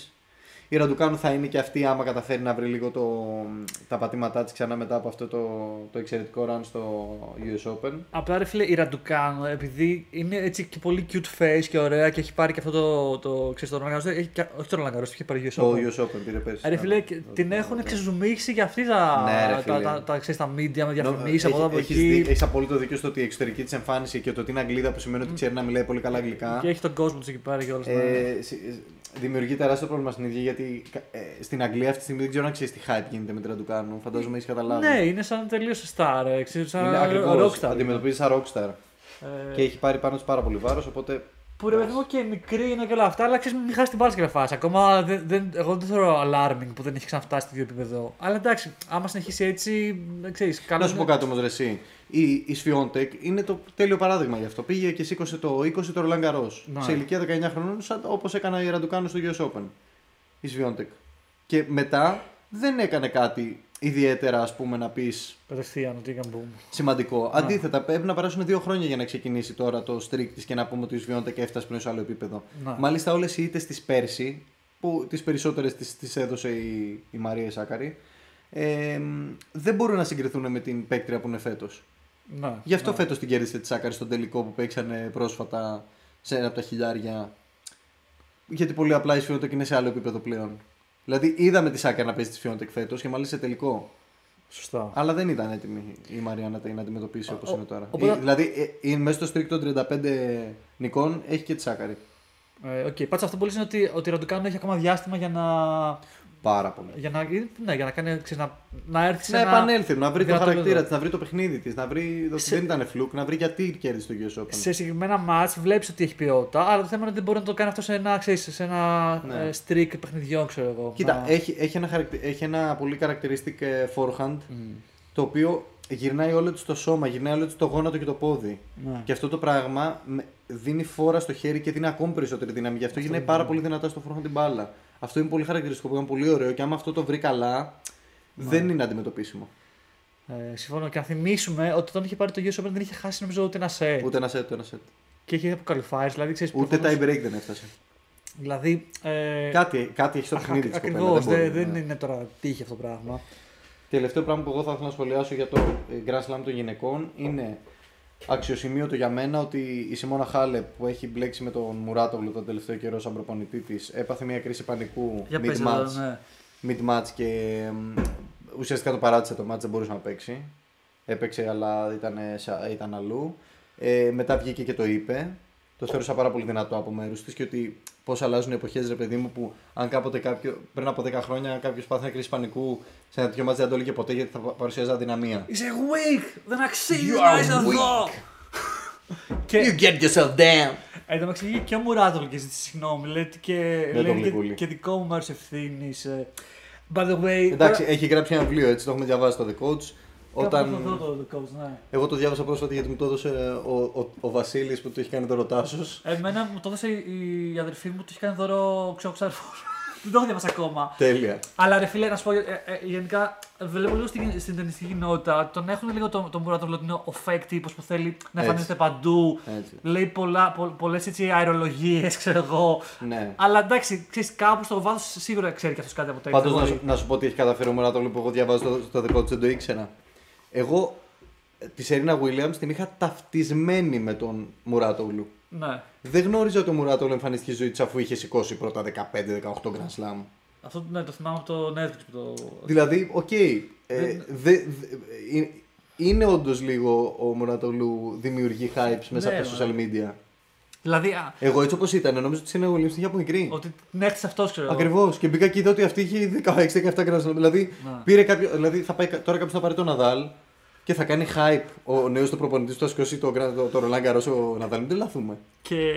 Η Ραντουκάνου θα είναι και αυτή άμα καταφέρει να βρει λίγο το, τα πατήματά της ξανά μετά από αυτό το, το εξαιρετικό run στο US Open. Απλά ρε φίλε, η Ραντουκάνου, επειδή είναι έτσι και πολύ cute face και ωραία και έχει πάρει και αυτό το. το ξέρεις, το Roland Garros, έχει, και- όχι το Roland Garros, είχε πάρει US Το Open. US Open πήρε πέρσι. Ρε φίλε, Ναι, και το- την το- έχουν ναι. ξεζουμίξει για αυτή τα, Ναι, ρε τα, φίλε. τα, τα, ξέρεις, τα media με διαφημίσεις Έχει- από εδώ από έχεις εκεί. δει- έχεις απόλυτο δίκιο στο ότι η εξωτερική της εμφάνιση και το ότι είναι Αγγλίδα που σημαίνει ότι ξέρει να μιλάει πολύ καλά αγγλικά. Και έχει τον κόσμο του εκεί πέρα και όλα αυτά. Ε, συ- ε, δημιουργεί τεράστιο πρόβλημα στην ίδια γιατί ε, στην Αγγλία αυτή τη στιγμή δεν ξέρω αν ξέρεις τι hype γίνεται με την Ραντουκάνου. Φαντάζομαι έχεις καταλάβει. Ναι, είναι σαν τελείως star, ε, ξέρεις, σαν είναι ακριβώς. rockstar. Αντιμετωπίζεις σαν rockstar. Ε, Και έχει πάρει πάνω της πάρα πολύ βάρος, οπότε. Που ρε παιδί μου και μικρή είναι και όλα αυτά, αλλά ξέρεις, μην χάσεις την μπάλα και φάση. Ακόμα δεν, δεν, εγώ δεν θεωρώ alarming που δεν έχει ξαναφτάσει στο ίδιο επίπεδο. Αλλά εντάξει, άμα συνεχίσει έτσι, δεν ξέρεις. Καλό Να σου πω κάτι όμως, Ρεσί. Η, η Σφιόντεκ είναι το τέλειο παράδειγμα γι' αυτό. Πήγε και σήκωσε το 20 το Ρολάν Γκαρός. Ναι. Σε ηλικία 19 χρονών, όπως έκανε η Ραντουκάνου στο US Open. Η Σφιόντεκ. Και μετά δεν έκανε κάτι ιδιαίτερα, ας πούμε, να πεις Κατευθείαν ότι έκανε boom. σημαντικό. Αντίθετα, πρέπει να περάσουν δύο χρόνια για να ξεκινήσει τώρα το streak της και να πούμε ότι η Σφιόντεκ έφτασε πλέον σε άλλο επίπεδο. Ναι. Μάλιστα, όλες οι ήττες της πέρσι, που τις περισσότερες τις έδωσε η, η Μαρία Σάκαρη, ε, δεν μπορούν να συγκριθούν με την παίκτρια που είναι φέτος. Ναι, Γι' αυτό ναι. φέτος την κέρδισε τη Σάκαρη στον τελικό που παίξανε πρόσφατα σε ένα από τα χιλιάρια. Γιατί πολύ απλά η Σφιόντεκ είναι σε άλλο επίπεδο πλέον. Δηλαδή, είδαμε τη Σάκαρη να παίζει τη Σφιόντεκ φέτος και μάλιστα σε τελικό. Σωστά. Αλλά δεν ήταν έτοιμη η Μαρία να την αντιμετωπίσει όπως Ο- είναι τώρα. οπότε- Ε, Δηλαδή, ε, είναι μέσα στο streak των 35 νικών έχει και τη Σάκαρη. Ε, okay. Πάντως αυτό που λες είναι ότι, ότι η Ραντουκάνου έχει ακόμα διάστημα για να. Πάρα πολύ. Για να, ναι, για να, κάνει, ξέρεις, να, να έρθει σε Να ένα. επανέλθει, να βρει το δυνατό χαρακτήρα επίπεδο. της, να βρει το παιχνίδι της, να βρει ότι Σε- δεν ήταν φλουκ, να βρει γιατί κέρδισε το US Open. Σε συγκεκριμένα μάτς βλέπεις ότι έχει ποιότητα, αλλά το θέμα είναι ότι δεν μπορεί να το κάνει αυτό σε ένα, ξέρεις, σε ένα Ναι. ε, streak παιχνιδιών, ξέρω εγώ. Κοίτα, Να- έχει, έχει, ένα χαρακτη- έχει ένα πολύ characteristic ε, forehand Μμ. το οποίο γυρνάει όλο του το σώμα, γυρνάει όλο του το γόνατο και το πόδι. Ναι. Και αυτό το πράγμα με- δίνει φόρα στο χέρι και δίνει ακόμη περισσότερη δύναμη. Γι' αυτό γυρνάει είναι, πάρα ναι. πολύ δυνατά στο forehand την μπάλα. Αυτό είναι πολύ χαρακτηριστικό που είναι πολύ ωραίο και άμα αυτό το βρει καλά, δεν είναι αντιμετωπίσιμο. Ε, συμφωνώ. Και να θυμίσουμε ότι όταν είχε πάρει το US Open δεν είχε χάσει νομίζω ούτε ένα set. Ούτε ένα set, ούτε ένα set. Και είχε από qualifiers, δηλαδή ξέρεις, Ούτε προφανώς- tie break δεν έφτασε. Δηλαδή. Ε, Κάτι, κάτι έχει στο παιχνίδι της Ακριβώς, δεν, μπορεί, δεν ναι. είναι τώρα τύχη αυτό το πράγμα. Τελευταίο πράγμα που εγώ θα ήθελα να σχολιάσω για το ε, Grand Slam των γυναικών είναι αξιοσημείωτο για μένα ότι η Σιμώνα Χάλε που έχει μπλέξει με τον Μουράτογλου τον τελευταίο καιρό σαν προπονητή της έπαθε μια κρίση πανικού Για πες εδώ, mid-match, ναι. mid-match και μ, ουσιαστικά το παράτησε το match, δεν μπορούσε να παίξει. Έπαιξε αλλά ήταν, σα- ήταν αλλού. Ε, μετά βγήκε και το είπε. Το θεώρησα πάρα πολύ δυνατό από μέρους της και ότι πώς αλλάζουν οι εποχές, ρε παιδί μου, που αν κάποτε κάποιο, πριν από 10 χρόνια κάποιος πάθει μια κρίση πανικού σε ένα τέτοιο μάτς δεν το έλεγε ποτέ γιατί θα παρουσιάζει αδυναμία. Είσαι weak! Δεν αξίζει You να are είσαι εδώ! και get yourself down! εν τω μεταξύ βγήκε και ο Μουράτολ και ζήτησε συγγνώμη. Λέει ότι και, Με τον λέει Γλυκούλη. και, και δικό μου μέρος ευθύνης. By the way. Εντάξει, τώρα- έχει γράψει ένα βιβλίο έτσι, το έχουμε διαβάσει στο The Coach. Κάπου Όταν... θα δω το, το coach, ναι. Εγώ το διάβασα πρόσφατα γιατί μου το έδωσε ο, ο, ο Βασίλης που του έχει κάνει το ρωτάσο. Εμένα μου το έδωσε η, η αδερφή μου, του είχε κάνει δώρο ξέρω ξαρφό. Δεν το έχω διαβάσει ακόμα. Τέλεια. Αλλά ρε φίλε, να σου πω, ε, ε, γενικά βλέπω λίγο στην, στην ταινιστική κοινότητα τον έχουν λίγο τον, τον Μουράτολ ότι είναι ο fake τύπος που θέλει να Έτσι. εμφανίζεται παντού. Έτσι. Λέει πολλά, πο, πολλές έτσι αερολογίες, ξέρω εγώ. Ναι. Αλλά εντάξει, ξέρεις, κάπου στο βάθος σίγουρα ξέρει και αυτός κάτι από τέτοιο. Πάντως να, σου- να σου πω ότι έχει καταφέρει ο Μουράτογλου που εγώ διαβάζω το, το δικό του, δεν το ήξερα. Εγώ ε, τη Σερίνα Williams την είχα ταυτισμένη με τον Μουράτογλου. Ναι. Δεν γνώριζα ότι ο Μουράτογλου εμφανίστηκε στη ζωή της αφού είχε σηκώσει πρώτα 15-18 Grand Slam. Αυτό ναι, το θυμάμαι από το Netflix που το. Δηλαδή, οκ. ε, Δεν- δε- δε- ε, είναι όντως λίγο ο Μουράτογλου δημιουργεί hypes μέσα Ναι, από τα social media. Δηλαδή, α, Εγώ έτσι όπως ήταν, νόμιζα ότι είναι Williams είχε από μικρή. ότι την έχεις αυτός, ξέρω. εγώ. Ακριβώς. Και μπήκα και είδα ότι αυτή είχε 16-17 κρασνό. Δηλαδή, Να. πήρε κάποιο, δηλαδή θα πάει, τώρα κάποιος θα πάρει τον Ναδάλ και θα κάνει hype ο νέος του προπονητής του, θα σηκώσει το, το, το, το Ρολάν Καρός ο Ναδάλ. Μην τρελαθούμε. Και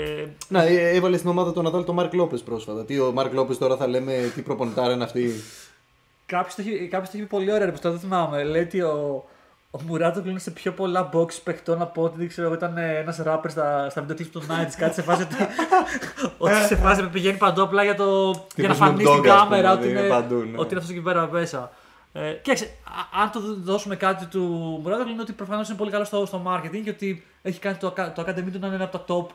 Να, ε, έβαλε στην ομάδα τον Ναδάλ τον Μαρκ Λόπες πρόσφατα. Τι ο Μαρκ Λόπες τώρα θα λέμε τι προπονητάρα είναι αυτή. κάποιος το, έχει, κάποιος το έχει πει πολύ ωραία, ρε, πως τώρα δεν θυμάμαι. Λέει ότι ο, ο Μουράτο είναι σε πιο πολλά box παιχτών από ότι δεν ξέρω, εγώ, ήταν ένας ράπερ στα, στα βίντεο του Nights. Κάτι σε φάση ότι, ότι σε φάση που πηγαίνει παντού απλά για, το, για να Snoop φανεί στην Dogg, ας πούμε, κάμερα ότι ότι είναι, είναι παντού, ναι. ότι είναι αυτός εκεί πέρα μέσα. Ε, κοίταξε, α- αν το δώσουμε κάτι του Μουράτογλου, είναι ότι προφανώς είναι πολύ καλό στο, στο marketing και ότι έχει κάνει το, ακα- το Academy του να είναι ένα από τα top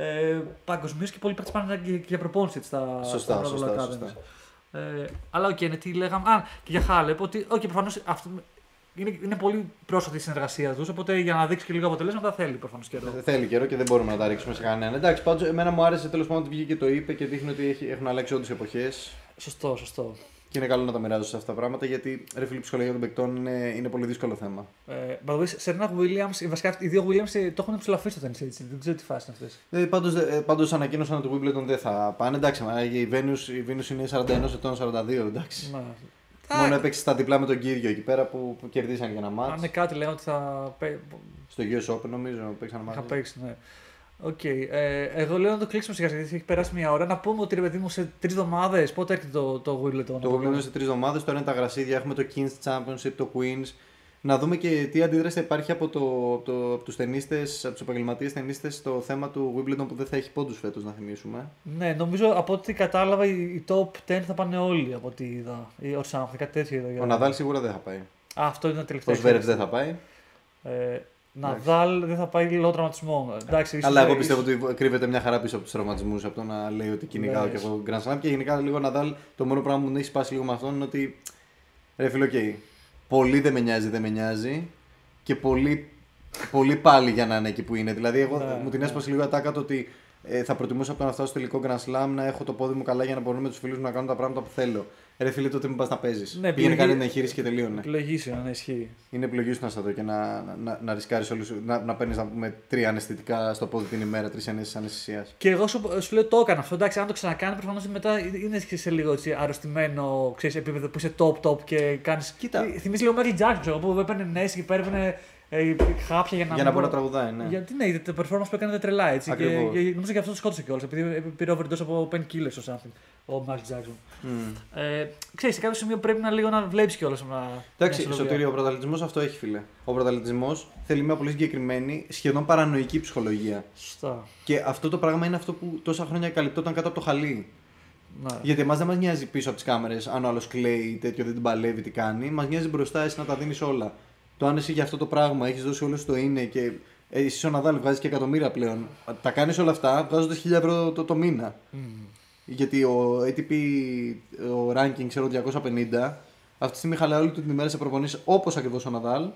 ε, παγκοσμίως και πολλοί παίκτες πάνε και για προπόνηση έτσι, στα, Σωστά, στα Ronaldo σωστά, Academies. σωστά. Ε, αλλά οκ, ναι, τι λέγαμε. Α, και για Χάλεπ, ότι okay, προφανώς είναι, είναι πολύ πρόσφατη η συνεργασία τους. Οπότε για να δείξει και λίγο αποτελέσματα θέλει προφανώς καιρό. Ε, Θέλει καιρό και δεν μπορούμε να τα ρίξουμε σε κανέναν. Εντάξει, πάντως εμένα μου άρεσε τέλος πάντων ότι βγήκε και το είπε και δείχνει ότι έχει, έχουν αλλάξει όντως εποχές. Σωστό, σωστό. Και είναι καλό να τα μοιράζω αυτά τα πράγματα γιατί ρε φίλοι, η ψυχολογία των παικτών είναι, είναι πολύ δύσκολο θέμα. Ε, by the way, Σερένα Williams, βασικά οι δύο Williams ε, το έχουν ψηλαφίσει στο tennis έτσι. Δεν ξέρω τι φάση είναι αυτές. Ε, πάντως, ε, πάντως ανακοίνωσαν ότι το Wimbledon δεν θα πάνε. Εντάξει, μα, η Venus, η Venus είναι 41 ετών, 42. Εντάξει. Μόνο έπαιξε στα διπλά με τον Κύριο εκεί πέρα που, που κερδίσαν για ένα Αν μάτς. είναι κάτι λέγανε ότι θα. πέ- Στο US Open νομίζω παίξαν ένα Θα μάτς. παίξει, ναι. Οκ. Ε, εγώ λέω να το κλείσουμε σιγά σιγά, γιατί έχει περάσει μια ώρα. Να πούμε ότι ρε παιδί μου σε τρεις εβδομάδες πότε έρχεται το, το Wimbledon. Το Wimbledon σε τρεις εβδομάδες. Τώρα είναι τα γρασίδια. Έχουμε το Queen's Championship, το Queens. Να δούμε και τι αντίδραση θα υπάρχει από, το, από, το, από τους ταινίστες, από τους επαγγελματίες ταινίστες στο θέμα του Wimbledon που δεν θα έχει πόντους φέτος, να θυμίσουμε. Ναι, νομίζω από ό,τι κατάλαβα οι, οι top 10 θα πάνε όλοι από ό,τι είδα. Ή ο Something, κάτι τέτοιο είδα. για- Ο Ναδάλ σίγουρα δεν θα πάει. Α, αυτό είναι το Ο τελευταίο. Σβέρεφ δεν θα πάει. Ε, Ναδάλ δεν θα πάει λόγω τραυματισμού. Εντάξει, ίσως- Αλλά εγώ ίσως- πιστεύω ότι κρύβεται μια χαρά πίσω από τους τραυματισμούς από το να λέει ότι κυνηγάω Ναι. και εγώ Grand Slam. Και γενικά λίγο ο Ναδάλ, το μόνο πράγμα που μου έχει σπάσει λίγο με αυτόν είναι ότι. Ρε φίλο, οκ. Πολύ δεν με νοιάζει, δεν με νοιάζει. Και πολύ, πολύ πάλι για να είναι εκεί που είναι. Δηλαδή, εγώ Ναι, μου την ναι. έσπασε λίγο ατάκα το ότι ε, θα προτιμούσα από το να φτάσω στο τελικό Grand Slam να έχω το πόδι μου καλά για να μπορώ με τους φίλους μου να κάνω τα πράγματα που θέλω. Ρε φίλε, τότε μην πας να παίζεις. Ναι, Πήγαινε επιλογή- κάνει την εγχείρηση και τελείωνε. Επιλογής σου, ναι, ισχύει. Είναι επιλογή σου να στα δω και να, να, να, να ρισκάρεις όλους σου. Να, να παίρνεις να πούμε τρία αναισθητικά στο πόδι την ημέρα, τρεις αναισθητικές αναισθησίας. Και εγώ σου, σου λέω το έκανα αυτό. Εντάξει, αν το ξανακάνει, προφανώς μετά είναι και σε λίγο έτσι, αρρωστημένο ξέρεις, επίπεδο που είσαι top top και κάνει. Κοίτα. Θυμίζει λίγο Michael Jackson ξέρω, που έπαιρνε νέε και παίρνε ε, χάπια για να. Για μην να μπορεί μπο- να τραγουδάει, ναι. Γιατί ναι, το performance που έκανε ήταν τρελά έτσι. Και, Ακριβώς. και, νομίζω και αυτό το σκότωσε κιόλας. Επειδή πήρε overdose από painkillers or something. Ο Michael Jackson. Μμμ. Ε, ξέρεις, σε κάποιο σημείο πρέπει να λίγο να βλέπει κιόλας. Εντάξει, Σωτήριο, ο πρωταθλητισμός αυτό έχει φίλε. Ο πρωταθλητισμός θέλει μια πολύ συγκεκριμένη, σχεδόν παρανοϊκή ψυχολογία. Σωστά. Και αυτό το πράγμα είναι αυτό που τόσα χρόνια καλυπτόταν κάτω από το χαλί. Ναι. Γιατί εμάς δεν μας νοιάζει πίσω από τις κάμερες αν ο άλλος κλαίει ή τέτοιο, δεν την παλεύει, τι κάνει. Μας νοιάζει μπροστά εσύ να τα δίνεις όλα. Το αν εσύ για αυτό το πράγμα έχεις δώσει όλο σου το είναι και ε, εσύ ο Ναδάλ βγάζει και εκατομμύρια πλέον. Τα κάνεις όλα αυτά βγάζοντα 1000 ευρώ το, το μήνα. Μμμ. Γιατί ο ATP, ο ranking, ξέρω 250, αυτή τη στιγμή χαλάει όλη του την ημέρα σε προπονήσεις όπως ακριβώς ο Ναδάλ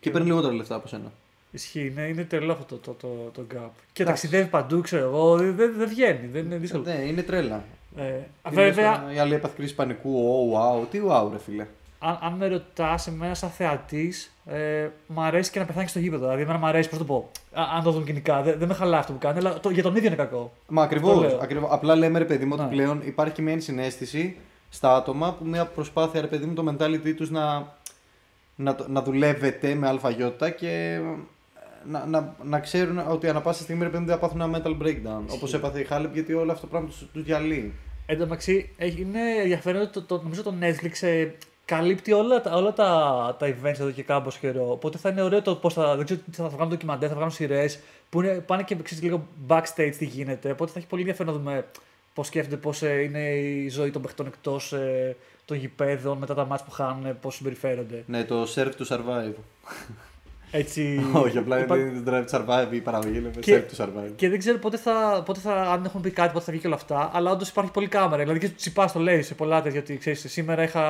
και παίρνει λιγότερα λεφτά από σένα. Ισχύει, ναι, είναι τρελό αυτό το, το, το, το gap. Και ταξιδεύει παντού, ξέρω εγώ, δεν δεν- δεν βγαίνει, δεν είναι δύσκολο. Ναι, είναι τρέλα. Ε, Είναι βέβαια, σαν Η άλλη έπαθε κρίση πανικού. Oh, wow. Τι wow, ρε φίλε. Αν, αν με ρωτάς, εμένα σαν θεατής, ε, μ' αρέσει και να πεθάνεις στο γήπεδο. Δηλαδή, εμένα μ' αρέσει, πώς το πω. Α, αν το δουν κοινικά, δεν, δεν με χαλάει αυτό που κάνει, αλλά το, για τον ίδιο είναι κακό. Μα Το ακριβώς. λέω. Ακριβώς. Απλά λέμε ρε παιδί μου ότι Ναι. πλέον υπάρχει και μια ενσυναίσθηση στα άτομα που μια προσπάθεια ρε παιδί μου το mentality τους να, να, το- να δουλεύεται με αλφαγιώτα και να, να, να ξέρουν ότι ανά πάσα στιγμή ρε παιδί μου δεν θα πάθουν ένα mental breakdown. Όπως έπαθε η Χάλεπ γιατί όλο αυτό το πράγμα τους τους διαλύει. Εν τω μεταξύ, έχει- είναι ενδιαφέρον ότι το, το, νομίζω το Netflix ε, καλύπτει όλα, τα- όλα τα, τα events εδώ και κάμπος καιρό. Οπότε θα είναι ωραίο το πώς θα. Δεν ξέρω τι θα, θα βγάλουν ντοκιμαντέρ, θα βγάλουν σειρές που είναι, πάνε και ξέρεις, λίγο backstage τι γίνεται. Οπότε θα έχει πολύ ενδιαφέρον να δούμε πώς σκέφτονται, πώς είναι η ζωή των παιχτών εκτός ε, των γηπέδων, μετά τα μάτια που χάνουν, πώς συμπεριφέρονται. Ναι, το serve to survive. Έτσι, Όχι, απλά υπά- είναι το drive to survive η παραγωγή, λέμε Και- serve to survive. Και δεν ξέρω πότε θα, πότε θα, αν έχουν πει κάτι, πότε θα βγει και όλα αυτά. Αλλά όντως υπάρχει πολύ κάμερα. Δηλαδή και του τσιπάς το λέει σε πολλά τέτοια. Γιατί ξέρεις, σήμερα είχα,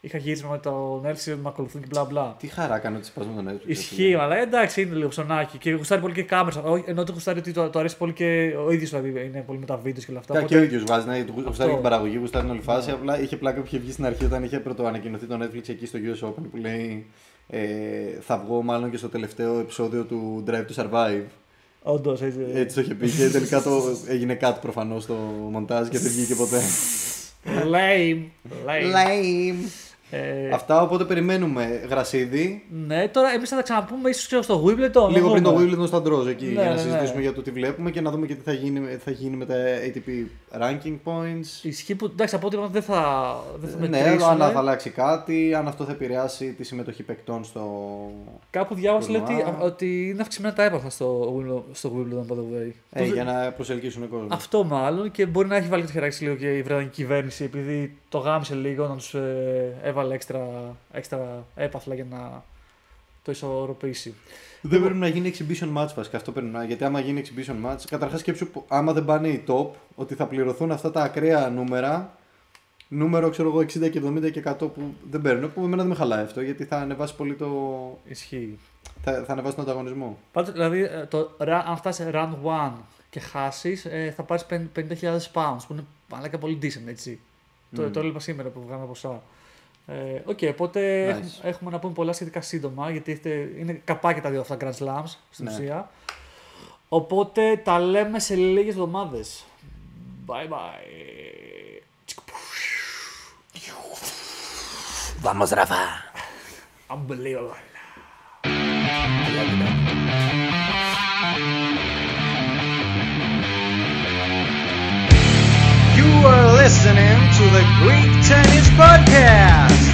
είχα γύρισμα με τον Έλση, με ακολουθούν και μπλα μπλα. Τι χαρά κάνει ότι σπάσουμε τον Netflix. Ισχύει, αλλά εντάξει, είναι λίγο ψωνάκι. Και γουστάρει πολύ και κάμερα. Ενώ το γουστάρει ότι το, το αρέσει πολύ και ο ίδιος δηλαδή είναι πολύ με τα βίντεος και όλα αυτά. Και, Οπότε- και ο ίδιος βάζει, ναι, του γουστάρει Αυτό. και την παραγωγή, γουστάρει την όλη φάση. Ναι. Απλά είχε πλάκα που είχε βγει στην αρχή όταν είχε πρωτοανακοινωθεί το Netflix εκεί στο US Open που λέει Ε, θα βγω μάλλον και στο τελευταίο επεισόδιο του Drive to Survive. Όντως, έτσι. Έτσι το είχε πει και τελικά το έγινε κάτι προφανώς στο μοντάζ και δεν βγήκε ποτέ. Lame. Lame. Lame. Ε, Αυτά οπότε περιμένουμε γρασίδι. ναι, τώρα εμείς θα τα ξαναπούμε ίσως στο Wimbledon. Λίγο να πριν το δούμε. Wimbledon στα draws εκεί Ναι, για να ναι, ναι. συζητήσουμε για το τι βλέπουμε και να δούμε και τι θα γίνει, θα γίνει με τα ATP ranking points. Ισχύει που εντάξει, από ό,τι είπαμε δεν θα, δεν θα Ναι, μετρήσουν. αν θα αλλάξει κάτι, αν αυτό θα επηρεάσει τη συμμετοχή παικτών στο. Κάπου διάβασα λέει, ότι, Τουρνουά. ότι είναι αυξημένα τα έπαθα στο Wimbledon, στο Wimbledon by the way. Ε, Το- για να προσελκύσουν κόσμο. Αυτό μάλλον και μπορεί να έχει βάλει το χεράκι λίγο και η Βρετανική κυβέρνηση επειδή το γάμισε λίγο να τους έβαλε έξτρα, έξτρα έπαθλα για να το ισορροπήσει. Δεν πρέπει να γίνει exhibition match βασικά. Αυτό πρέπει να. Γιατί άμα γίνει exhibition match, καταρχάς σκέψου που άμα δεν πάνε οι top, ότι θα πληρωθούν αυτά τα ακραία νούμερα. Νούμερο ξέρω εγώ 60 και 70 και 100 που δεν παίρνουν. Που εμένα δεν με χαλάει αυτό γιατί θα ανεβάσει πολύ το. Ισχύει. Θα, θα ανεβάσει τον ανταγωνισμό. Πάντως, δηλαδή, ε, το, ra- αν φτάσει round 1 και χάσεις, ε, θα πάρεις 50.000 pounds που είναι μαλάκα πολύ decent, έτσι. Το, Μμμ. το έλεγα σήμερα που βγάλαμε ποσά. Ε, Οκ, οπότε Nice. έχουμε, έχουμε να πούμε πολλά σχετικά σύντομα γιατί έχετε, είναι καπάκια τα δύο αυτά Grand Slams στην Ναι. ουσία. Οπότε τα λέμε σε λίγες εβδομάδες. Bye bye. Vamos, Rafa. Unbelievable. You are listening to the Green Chinese podcast.